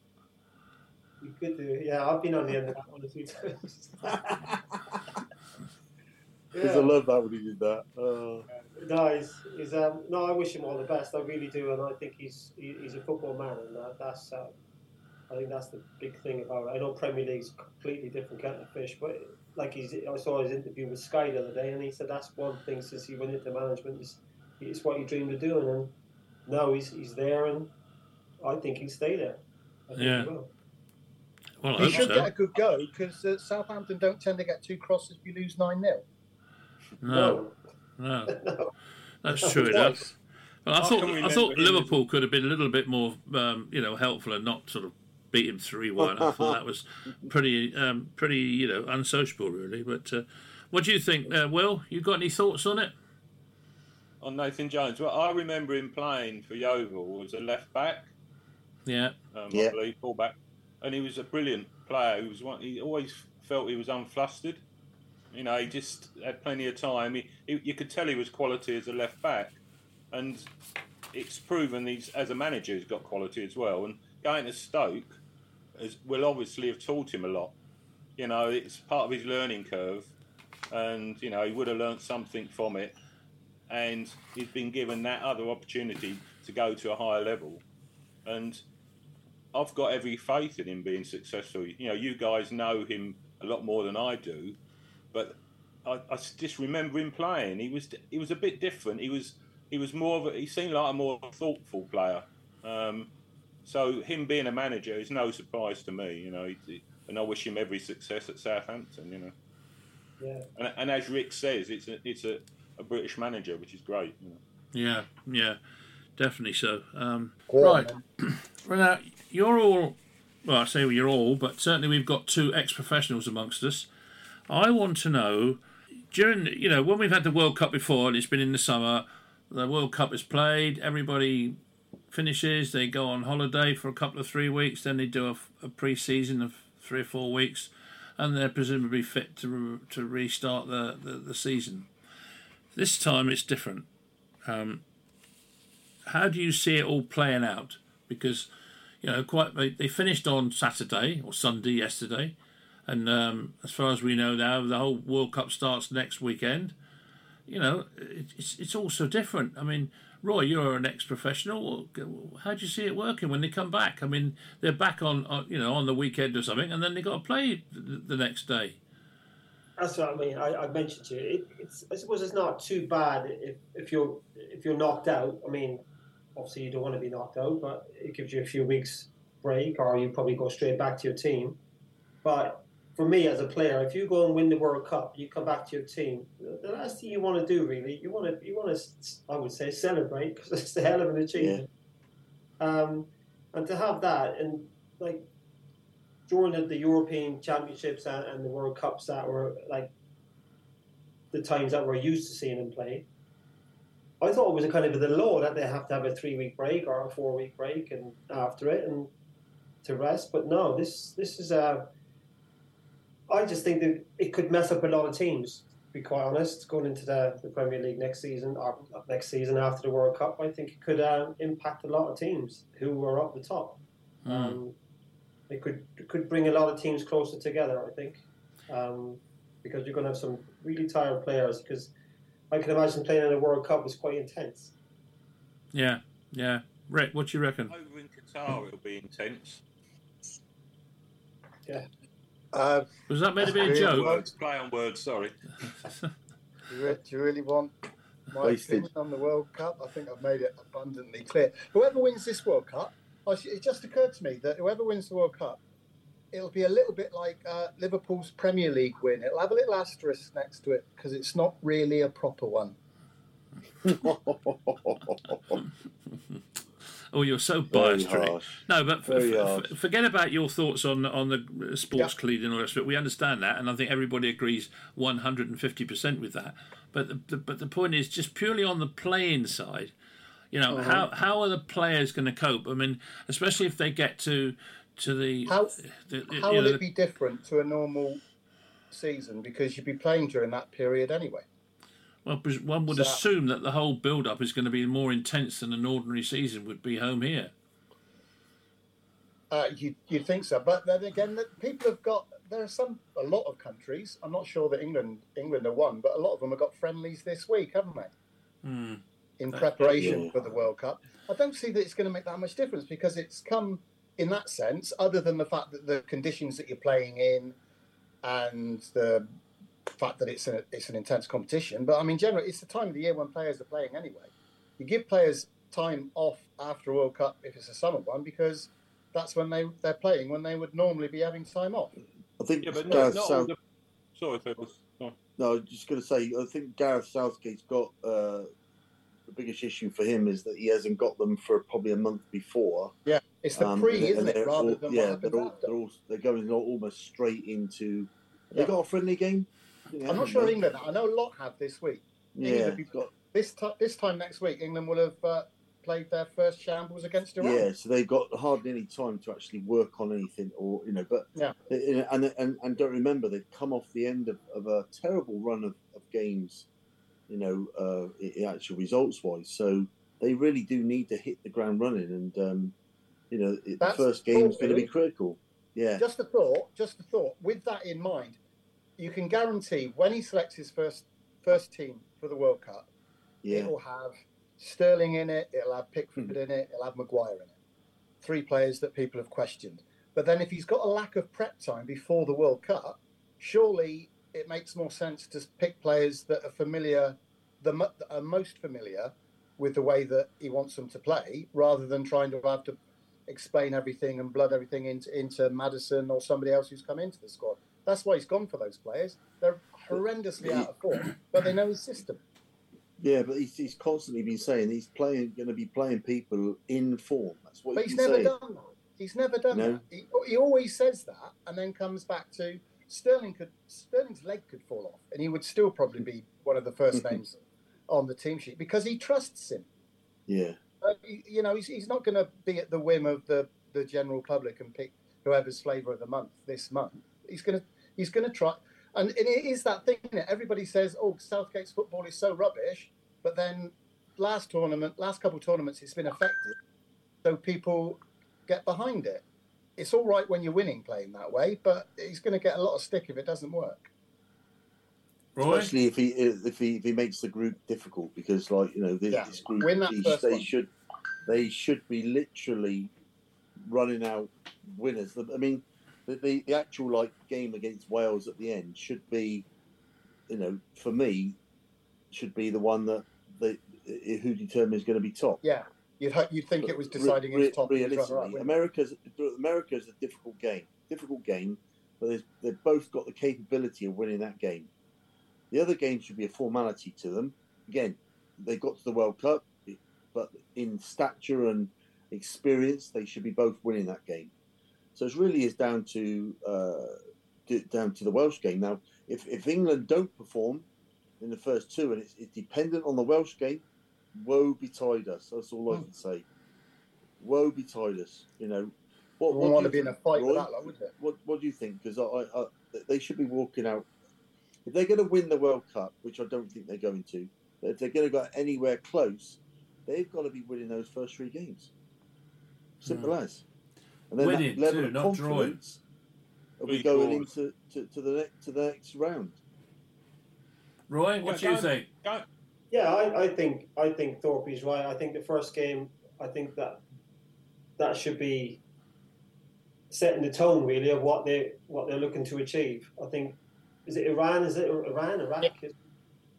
You could do. Yeah, I've been on the end of that one a few times. Because I love that when he did that. Uh, No, he's, he's um, no. I wish him all the best. I really do, and I think he's he, he's a football man, and that, that's uh, I think that's the big thing about it. I know Premier League's a completely different kettle of fish, but like he's I saw his interview with Sky the other day, and he said that's one thing since he went into management is it's what he dreamed of doing, and now he's he's there, and I think he'll stay there. I think he Yeah. will. Well, I He should so. get a good go because uh, Southampton don't tend to get too cross if you lose 9 0. No, no, no. <laughs> that's true enough. Well, I I thought I remember thought him Liverpool could have been a little bit more, um, you know, helpful and not sort of beat him three one. I thought that was pretty, um, pretty, you know, unsociable really. But uh, what do you think, uh, Will? You got any thoughts on it? On Nathan Jones, well, I remember him playing for Yeovil as a left back, Yeah, um, Yeah. I believe, fullback, and he was a brilliant player. He was one. He always felt he was unflustered. You know, he just had plenty of time. He, he, you could tell he was quality as a left back, and it's proven he's as a manager he's got quality as well. And going to Stoke has, will obviously have taught him a lot. You know, it's part of his learning curve, and you know he would have learnt something from it. And he's been given that other opportunity to go to a higher level, and I've got every faith in him being successful. You know, you guys know him a lot more than I do, but I, I just remember him playing. He was he was a bit different. He was he was more of a, he seemed like a more thoughtful player. Um, so him being a manager is no surprise to me. You know, he, and I wish him every success at Southampton. You know, Yeah. and, and as Rick says, it's a it's a, a British manager, which is great. You know. yeah, yeah, definitely so. Um, Go on, right, <clears throat> well, now you're all. Well, I say you're all, but certainly we've got two ex-professionals amongst us. I want to know during you know when we've had the World Cup before and it's been in the summer, the World Cup is played, everybody finishes, they go on holiday for a couple of three weeks, then they do a, a pre-season of three or four weeks, and they're presumably fit to re- to restart the, the, the season. This time it's different. Um, how do you see it all playing out? Because you know, quite they, they finished on Saturday or Sunday yesterday, and um, as far as we know now, the whole World Cup starts next weekend. You know, it's it's all so different. I mean, Roy, you're an ex-professional. How do you see it working when they come back? I mean, they're back on, you know on the weekend or something, and then they got to play the, next day. That's what I mean. I, I mentioned to you. It, I suppose it's not too bad if, if you're if you're knocked out. I mean, obviously you don't want to be knocked out, but it gives you a few weeks break, or you probably go straight back to your team. But for me as a player, if you go and win the World Cup, you come back to your team. The last thing you want to do, really, you want to you want to I would say celebrate because it's the hell of an achievement. Um, and to have that and like during the, the European Championships and, and the World Cups that were like the times that we're used to seeing them play. I thought it was a kind of the law that they have to have a three week break or a four week break and after it and to rest. But no, this this is a. I just think that it could mess up a lot of teams. To be quite honest, going into the, the Premier League next season or next season after the World Cup, I think it could uh, impact a lot of teams who are up the top. Um, it could it could bring a lot of teams closer together. I think um, because you're going to have some really tired players. Because I can imagine playing in a World Cup is quite intense. Yeah, yeah. Rick, what do you reckon? Over in Qatar, it'll be intense. Uh, Was that meant to be a Really joke? Words, play on words. Sorry. <laughs> do, you, re- do you really want my Wasted. opinion on the World Cup? I think I've made it abundantly clear. Whoever wins this World Cup, I sh- it just occurred to me that whoever wins the World Cup, it'll be a little bit like uh, Liverpool's Premier League win. It'll have a little asterisk next to it because it's not really a proper one. <laughs> Oh, you're so Very biased, Rick. No, but f- Very f- forget about your thoughts on on the sports clean and all that stuff. We understand that, and I think everybody agrees one hundred and fifty percent with that. But the, the, but the point is just purely on the playing side. You know Uh-huh. how how are the players going to cope? I mean, especially if they get to to the How- the, How will know, it be different to a normal season because you'd be playing during that period anyway? Well, one would So- assume that the whole build-up is going to be more intense than an ordinary season would be home here. Uh, you you think so, but then again, that people have got there are some a lot of countries. I'm not sure that England England are one, but a lot of them have got friendlies this week, haven't they? Hmm. In Uh, preparation yeah. for the World Cup. I don't see that it's going to make that much difference because it's come in that sense, other than the fact that the conditions that you're playing in and the fact that it's a, it's an intense competition. But I mean, generally, it's the time of the year when players are playing anyway. You give players time off after a World Cup if it's a summer one because that's when they they're playing when they would normally be having time off. I think Yeah, but Gareth not, not all South- the. Sorry, Phil. Sorry. No, I was just going to say, I think Gareth Southgate's got uh, the biggest issue for him is that he hasn't got them for probably a month before. Yeah, it's the Um, pre, and isn't it, rather all- than yeah, what they're all, they're all they're going almost straight into. Have Yeah. They got a friendly game. Yeah, I'm not sure England. I know a lot have this week. Yeah, got this ti this time next week. England will have uh, played their first shambles against Iran. yeah. So they've got hardly any time to actually work on anything, or you know. But Yeah. and and and don't remember they've come off the end of, of a terrible run of, of games, you know, uh, actual results wise. So they really do need to hit the ground running, and um, you know, it, the first game is going to be critical. Yeah, Just a thought. Just a thought. With that in mind, you can guarantee when he selects his first first team for the World Cup, yeah, it'll have Sterling in it. It'll have Pickford Hmm. in it. It'll have Maguire in it. Three players that people have questioned. But then, if he's got a lack of prep time before the World Cup, surely it makes more sense to pick players that are familiar, the that are most familiar with the way that he wants them to play, rather than trying to have to explain everything and blood everything into into Maddison or somebody else who's come into the squad. That's why he's gone for those players. They're horrendously out of form, but they know his system. yeah. But he's, he's constantly been saying he's playing, going to be playing people in form. That's what But he's he's never saying. done that. He's never done No. that. He, he always says that, and then comes back to Sterling. Could Sterling's leg could fall off, and he would still probably be one of the first <laughs> names on the team sheet because he trusts him. Yeah, Uh, he- you know, he's, he's not going to be at the whim of the, the general public and pick whoever's flavour of the month this month. He's going to he's going to try, and, and it is that thing. That everybody says, "Oh, Southgate's football is so rubbish," but then last tournament, last couple of tournaments, it's been effective, so people get behind it. It's all right when you're winning playing that way, but he's going to get a lot of stick if it doesn't work. Roy? especially if he if he if he makes the group difficult because like you know this, Yeah. this group Win they, they one. should they should be literally running out winners. I mean, the, the the actual like game against Wales at the end should be, you know, for me, should be the one that the who determines going to be top. Yeah, you'd you'd think it was deciding re- who's top. realistically? America's America's a difficult game, difficult game, but they've both got the capability of winning that game. The other game should be a formality to them. Again, they got to the World Cup, but in stature and experience, they should be both winning that game. So it really is down to uh, down to the Welsh game. Now, if, if England don't perform in the first two, and it's, it's dependent on the Welsh game, woe betide us. That's all I Hmm. can say. Woe betide us. You know, what, what do want you to be in a think, fight with Roy? that, lot, wouldn't it? What What do you think? Because I, I, they should be walking out. If they're going to win the World Cup, which I don't think they're going to, but if they're going to go anywhere close, they've got to be winning those first three games. Simple as. And then Winning that level too, of not drawing. confidence will be going draws. into to, to the next to the next round. Roy, what do you think? Yeah, I, I think I think Thorpe's right. I think the first game, I think that that should be setting the tone really of what they what they're looking to achieve. I think is it Iran? Is it Iran? Iraq?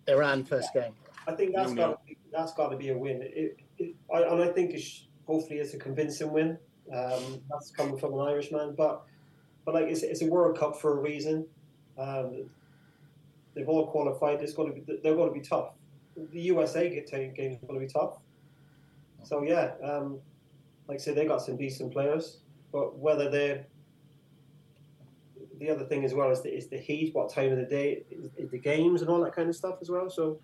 Iran first game. I think that's Nil-nil. got to be, that's got to be a win. It, it, I, and I think it's, hopefully it's a convincing win. Um, that's coming from an Irishman, but but like it's, it's a World Cup for a reason. Um, they've all qualified. It's going to be they're going to be tough. The USA get game is going to be tough. So yeah, um, like I said, they got some decent players, but whether they're the other thing as well is the, is the heat, what time of the day, is, is the games and all that kind of stuff as well. So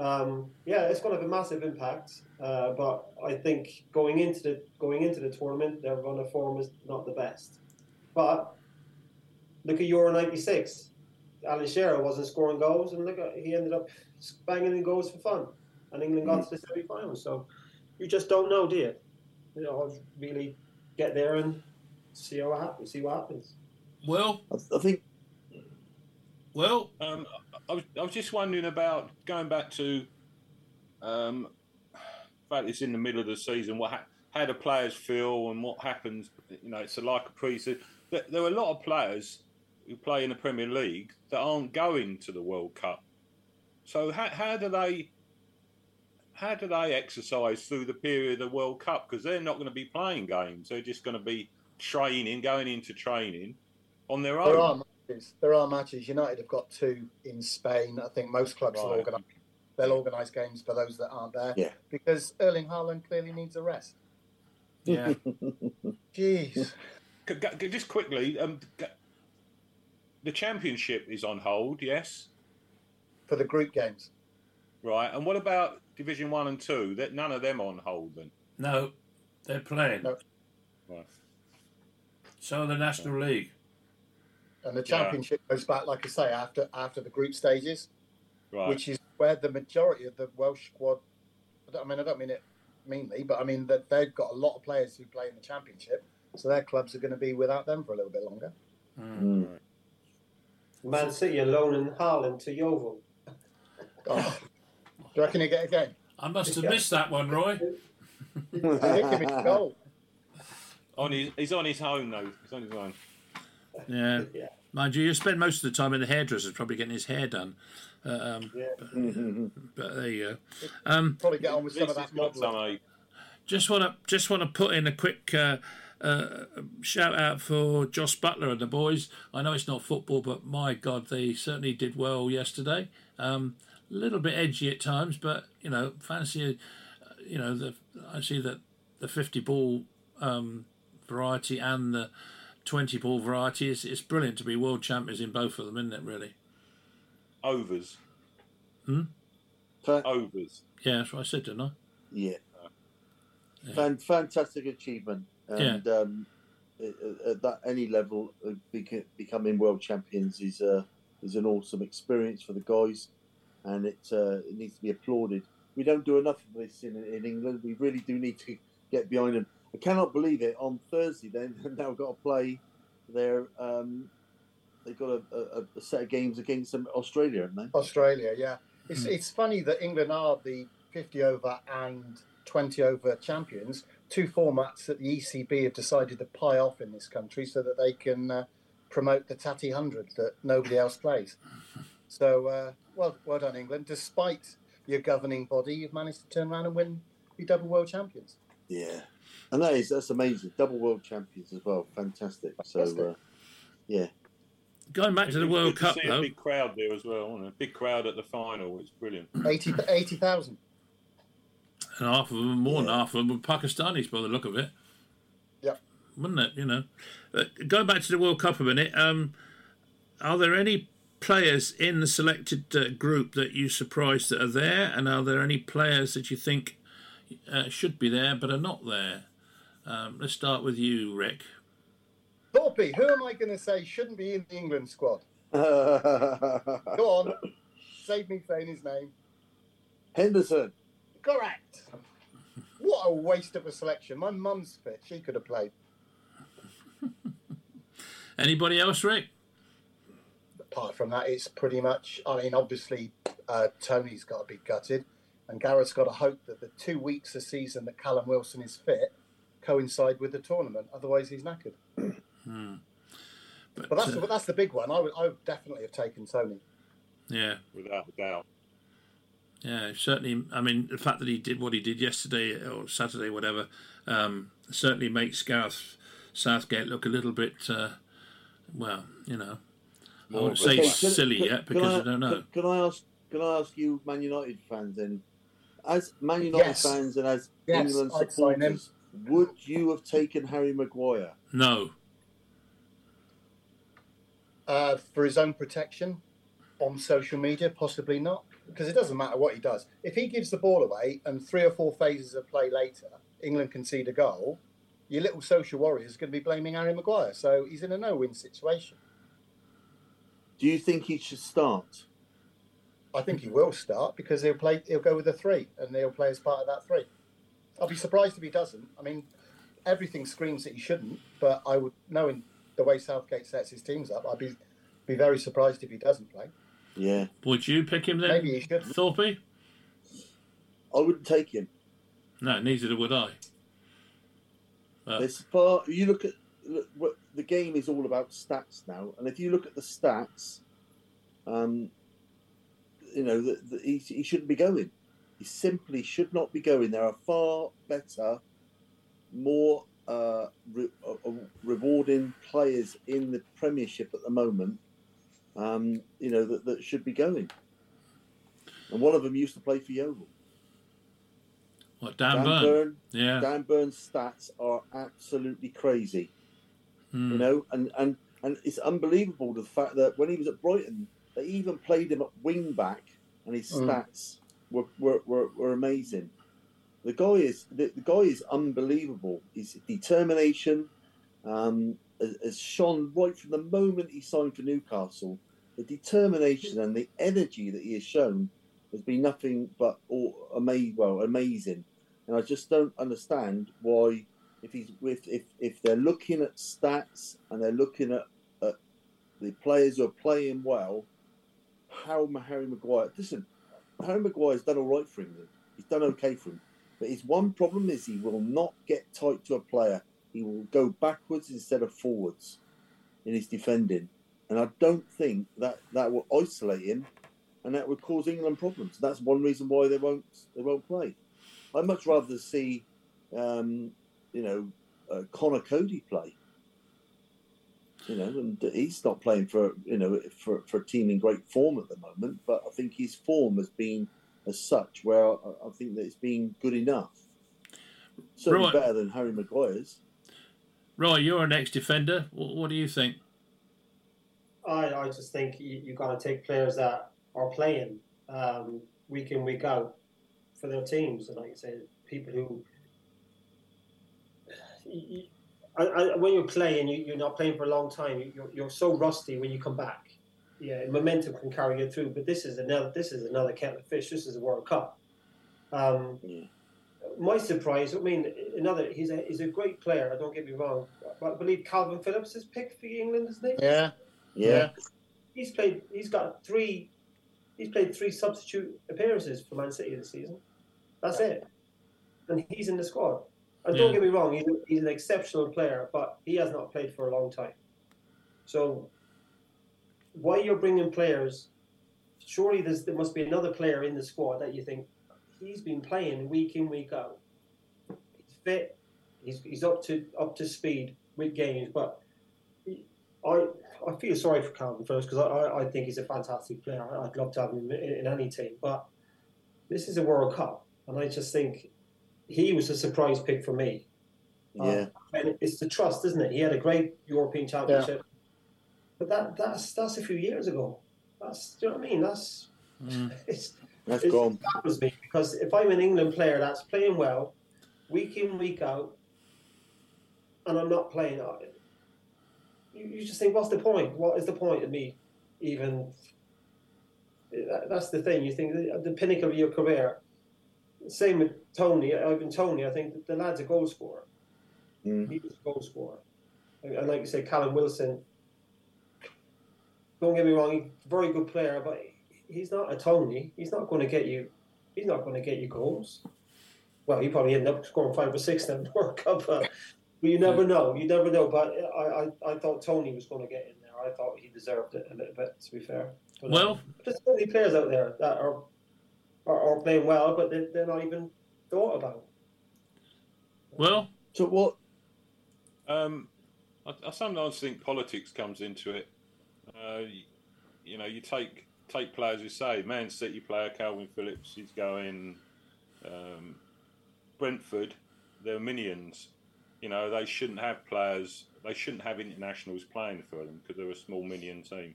um, yeah, it's going to have a massive impact. Uh, but I think going into the going into the tournament, their run of form is not the best. But look at Euro '96. Alan Shearer wasn't scoring goals, and look at he ended up banging in goals for fun, and England got to the semi-final. So you just don't know, do you? You know, really get there and see how it happens. See what happens. Well, I, I think well, Um, I was, I was just wondering about going back to, um, in fact, it's in the middle of the season. What ha- how do players feel and what happens? You know, it's a, like a pre-season. There, there are a lot of players who play in the Premier League that aren't going to the World Cup. So how, how do they? How do they exercise through the period of the World Cup? Because they're not going to be playing games. They're just going to be training, going into training on their own. Matches. There are matches. United have got two in Spain. I think most clubs will organise. They'll organise games for those that aren't there. Yeah. Because Erling Haaland clearly needs a rest. yeah. <laughs> Jeez. Just quickly, um, the championship is on hold, yes, for the group games. right. And what about Division One and Two? That none of them on hold then. No, they're playing. No. Right. So the National League. And the Yeah. championship goes back, like I say, after after the group stages, Right. which is where the majority of the Welsh squad. I, I mean, I don't mean it meanly, but I mean that they've got a lot of players who play in the championship, so their clubs are going to be without them for a little bit longer. Mm. Man City are loaning Haaland to Yeovil. Oh, do you reckon he get a game? I must have missed that one, Roy. They hit him goal. <laughs> on his, he's on his own though. He's on his own. Yeah. <laughs> Yeah. Mind you, you spend most of the time in the hairdresser's probably getting his hair done. Uh, um, Yeah. but there you go. Um, Probably get on with some of that modelling. some, just want to just want to put in a quick uh, uh, shout out for Josh Buttler and the boys. I know it's not football, but my God, they certainly did well yesterday. Um, a little bit edgy at times, but you know, fancy. uh, You know, the I see that the fifty ball um, variety and the twenty ball variety is it's brilliant to be world champions in both of them, isn't it? Really? overs. Fa- Overs. Yeah, that's what I said, didn't I? yeah. Yeah. Fan, fantastic achievement, and um, at, at that any level, uh, becoming world champions is uh, is an awesome experience for the guys, and it uh, it needs to be applauded. We don't do enough of this in, in England. We really do need to get behind them. I cannot believe it. On Thursday, <laughs> they've now got to play their. Um, they've got a, a, a set of games against Australia, haven't they? Australia, yeah. It's Hmm. it's funny that England are the 50 over and 20 over champions, two formats that the ECB have decided to pie off in this country so that they can uh, promote the Tatty 100 that nobody else plays. So, uh, well, well done, England. Despite your governing body, you've managed to turn around and win, be double world champions. Yeah, and that is that's amazing. Double world champions as well. Fantastic. So, uh, yeah, Going back to the World Cup see though. a big crowd there as well. Isn't it? Big crowd at the final. It's brilliant. 80 80,000. And half of them, more than half of them, were Pakistanis by the look of it. Yep. Wouldn't it? You know. Uh, going back to the World Cup a minute, um, are there any players in the selected uh, group that you surprised that are there? And are there any players that you think uh, should be there but are not there? Um, let's start with you, Rick. Thorpe, who am I going to say shouldn't be in the England squad? <laughs> Go on. Save me saying his name. Henderson. Correct. What a waste of a selection. My mum's fit. She could have played. <laughs> Anybody else, Rick? Apart from that, it's pretty much. I mean, obviously, uh, Toney's got to be gutted, and Gareth's got to hope that the two weeks a season that Callum Wilson is fit coincide with the tournament. Otherwise, he's knackered. <clears throat> But, But that's uh, the, that's the big one. I would, I would definitely have taken Toney. yeah, Without a doubt. Yeah, certainly. I mean, the fact that he did what he did yesterday or Saturday, whatever, um, certainly makes Gareth Southgate look a little bit, uh, well, you know, I More won't say Okay, can- silly can- yet because I, I don't know. Can, can I ask? Can I ask you, Man United fans, then, as Man United Yes. fans and as Yes, England I'd sign him. supporters, would you have taken Harry Maguire? No, Uh, for his own protection on social media, possibly not, because it doesn't matter what he does. If he gives the ball away and three or four phases of play later, England concede a goal, your little social warrior is going to be blaming Harry Maguire. So he's in a no-win situation. Do you think he should start? I think he will start because he'll play. He'll go with a three, and he'll play as part of that three. I'll be surprised if he doesn't. I mean, everything screams that he shouldn't, but I would knowing the way Southgate sets his teams up, I'd be be very surprised if he doesn't play. Yeah, Would you pick him then, Maybe he should. Thorpe? I wouldn't take him. No, neither would I. But, As far you look at look, what the game is all about stats now, and if you look at the stats, um, you know that that he, he shouldn't be going. He simply should not be going. There are far better, more uh, re- uh, uh, rewarding players in the Premiership at the moment. Um, you know that, that should be going, and one of them used to play for Yeovil. what, Dan, Dan Burn? Burn. Yeah. Dan Burn's stats are absolutely crazy. Hmm. you know, and, and, and it's unbelievable the fact that when he was at Brighton, they even played him at wing back, and his Mm. stats were, were, were, were amazing. The guy is the, the guy is unbelievable. His determination um, has, shone right from the moment he signed for Newcastle. The determination and the energy that he has shown has been nothing but all, ama- well, amazing. And I just don't understand why if he's if, if if they're looking at stats and they're looking at, at the players who are playing well, how Harry Maguire listen, Harry Maguire's done all right for England. He's done okay for him. But his one problem is he will not get tight to a player. He will go backwards instead of forwards in his defending. And I don't think that that will isolate him and that would cause England problems. That's one reason why they won't they won't play. I'd much rather see um, you know, uh, Conor Coady play. You know, and he's not playing for you know for, for a team in great form at the moment, but I think his form has been as such where I, I think that it's been good enough. Certainly Right. better than Harry Maguire's. Roy, you're an ex-defender. What, what do you think? I, I just think you, you got to take players that are playing um, week in week out for their teams, and like I say, people who. You- you- I, I, when you're playing, you, you're not playing for a long time. You, you're, you're so rusty when you come back. Yeah, momentum can carry you through, but this is another. This is another kettle of fish. This is a World Cup. Um, Yeah. my surprise. I mean, another. He's a he's a great player. I Don't get me wrong. But I believe Kalvin Phillips is picked for England, isn't he? Yeah. Yeah, he's played. He's got three. He's played three substitute appearances for Man City this season. That's it, and he's in the squad. And don't get me wrong, he's, he's an exceptional player, but he has not played for a long time. So, why you're bringing players? Surely there's, there must be another player in the squad that you think he's been playing week in week out. He's fit. He's, he's up to up to speed with games, but I I feel sorry for Kalvin first because I, I, I think he's a fantastic player. I'd love to have him in, in any team, but this is a World Cup, and I just think he was a surprise pick for me. yeah. And it's the trust, isn't it? He had a great European Championship, but that that's that's a few years ago. That's do you know what I mean? That's Mm. <laughs> it's That's it gone. baffles me because if I'm an England player that's playing well, week in week out, and I'm not playing, I- you, you just think, what's the point? What is the point of me even? That's the thing. You think the, the pinnacle of your career. Same with Toney, Ivan Toney. I think the lad's a goal scorer. Mm. He was a goal scorer, and and like you say, Callum Wilson. Don't get me wrong, he's a very good player, but he's not a Toney. He's not going to get you. He's not going to get you goals. Well, he probably ended up scoring five or six in the <laughs> World Cup, but you never know. You never know. But I, I, I thought Toney was going to get in there. I thought he deserved it a little bit. To be fair. But, Well, uh, there's so many players out there that are are, are playing well, but they're, they're not even thought about. well, So what? Um, I, I sometimes think politics comes into it. Uh, you, you know, you take take players You say Man City player Kalvin Phillips, is going. Um, Brentford, they're minions. You know, they shouldn't have players. They shouldn't have internationals playing for them because they're a small minion team.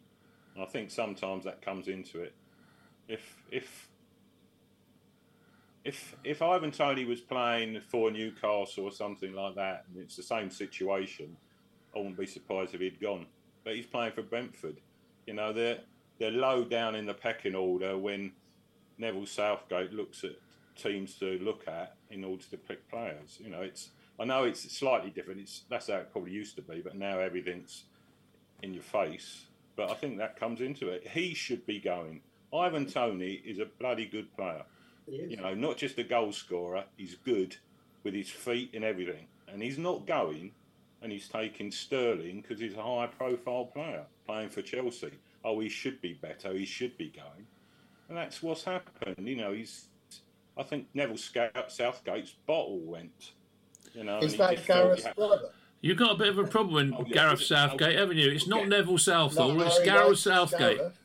And I think sometimes that comes into it. If if if if Ivan Toney was playing for Newcastle or something like that, and it's the same situation, I wouldn't be surprised if he'd gone. But he's playing for Brentford. You know, they're they're low down in the pecking order when Neville Southgate looks at teams to look at in order to pick players. You know, it's I know it's slightly different. It's that's how it probably used to be, but now everything's in your face, but I think that comes into it. He should be going. Ivan Toney is a bloody good player. He is. You know, not just a goal scorer. He's good with his feet and everything, and he's not going. And he's taking Sterling because he's a high-profile player playing for Chelsea. Oh, he should be better. He should be going, and that's what's happened. You know, he's. I think Neville Scout, Southgate's bottle went. You know, is that Gareth's brother? You've got a bit of a problem with Oh, yeah. Gareth Southgate, haven't you? It's not Yeah. Neville Southall, Not it's Gareth Southgate. Gareth.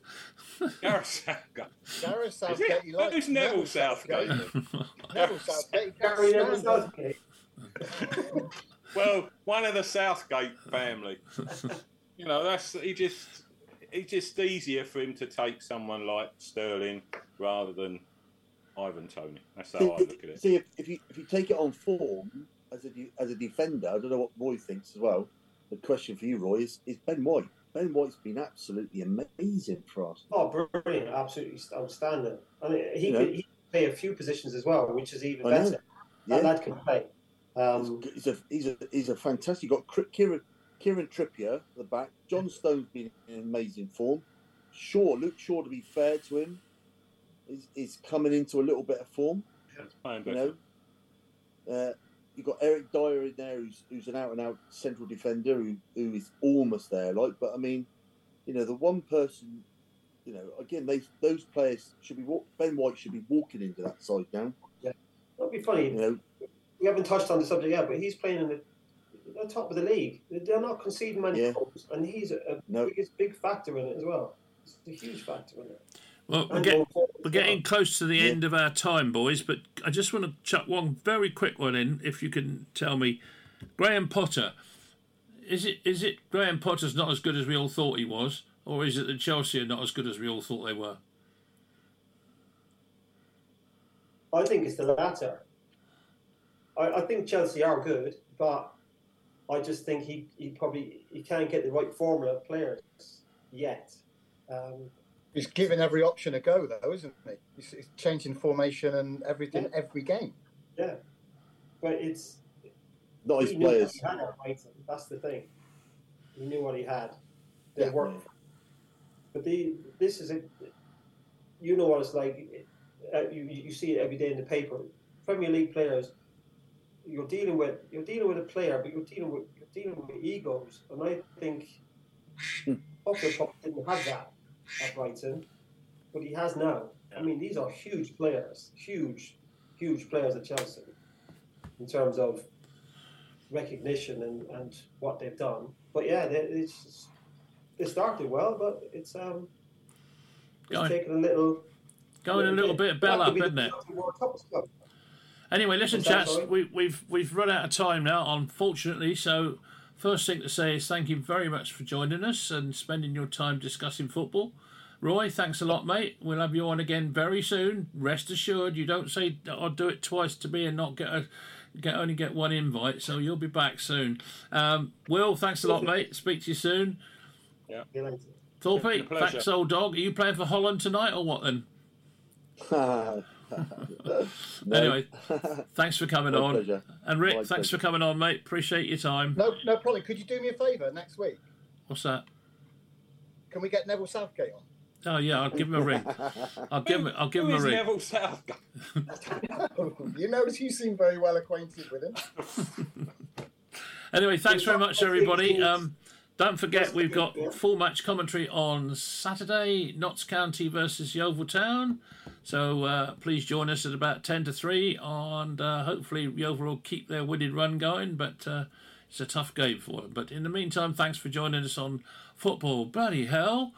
Gareth Southgate. Gareth Is Southgate. it? He likes Who's Neville Southgate? Neville Southgate. he can't <laughs> Gary Neville. Southgate. <laughs> Well, one of the Southgate family. you know, that's he just it's just easier for him to take someone like Sterling rather than Ivan Toney. That's how I look at it. See, if, if you if you take it on form as a de- as a defender, I don't know what Roy thinks as well. The question for you, Roy, is, is Ben White. Ben White's been absolutely amazing for us. Oh, brilliant! Absolutely outstanding. And he You know? could he could play a few positions as well, which is even I know. better. Yeah, That lad can play. Um, he's, a he's a he's a fantastic. You Got Kieran Kieran Trippier at the back. John Stones been in amazing form. Shaw, Luke Shaw, to be fair to him, is is coming into a little bit of form. He's playing You know, uh, you've got Eric Dier in there, who's who's an out and out central defender who, who is almost there. Like, but I mean, you know, the one person, you know, again, they those players should be walk, Ben White should be walking into that side now. Yeah, that'd be funny. You know, We haven't touched on the subject yet, but he's playing in the, the top of the league. They're not conceding many Yeah. goals, and he's a, a No. biggest big factor in it as well. It's a huge factor in it. Well, we're, And get, going forward we're getting close to the Yeah. end of our time, boys, but I just want to chuck one very quick one in. If you can tell me, Graham Potter, is it is it Graham Potter's not as good as we all thought he was, or is it that Chelsea are not as good as we all thought they were? I think it's the latter. I, I think Chelsea are good, but I just think he, he probably he can't get the right formula of players yet. Um, He's giving every option a go, though, isn't he? He's, he's changing formation and everything every game. yeah, but it's nice he knew players. he had at Brighton. That's the thing. He knew what he had. They Yeah. worked. But the this is a, you know what it's like. Uh, you you see it every day in the paper. Premier League players, you're dealing with you're dealing with a player, but you're dealing with you're dealing with egos, and I think <laughs> Potter probably didn't have that at Brighton, but he has now. I mean, these are huge players, huge, huge players at Chelsea in terms of recognition and, and what they've done. But yeah, they, it's they started well, but it's um it's Going, taken a little going a little bit bell That up, isn't it? Chelsea World Cup as well. Anyway, listen, chats, we, we've we've run out of time now, unfortunately. So, first thing to say is thank you very much for joining us and spending your time discussing football. Roy, thanks a lot, mate. We'll have you on again very soon. Rest assured, you don't say I'll do it twice to me and not get a get only get one invite. So you'll be back soon. Um, Will, thanks a lot, mate. Speak to you soon. Yeah. you later. Thorpe, Been a thanks, old dog. Are you playing for Holland tonight or what then? <laughs> <laughs> No. Anyway, thanks for coming My on. pleasure. And Rick, My thanks pleasure. for coming on, mate. Appreciate your time. No, no problem. Could you do me a favour next week? What's that? Can we get Neville Southgate on? Oh yeah, I'll give him a ring. I'll give him. I'll give him a ring. Neville Southgate? <laughs> you notice you seem very well acquainted with him. <laughs> Anyway, thanks very much, everybody. Um, don't forget we've got full match commentary on Saturday, Notts County versus Yeovil Town. So uh, please join us at about ten to three, and uh, hopefully Yeovil will keep their winning run going. But uh, it's a tough game for them. But in the meantime, thanks for joining us on football. Bloody hell!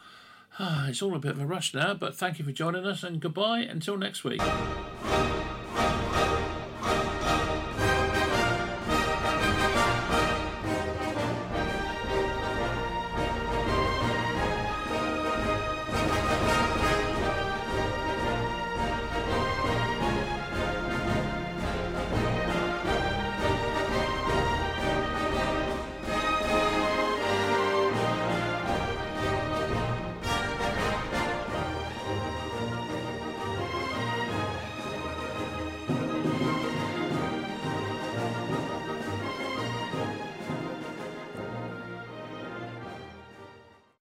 <sighs> It's all a bit of a rush now, but thank you for joining us, and goodbye until next week.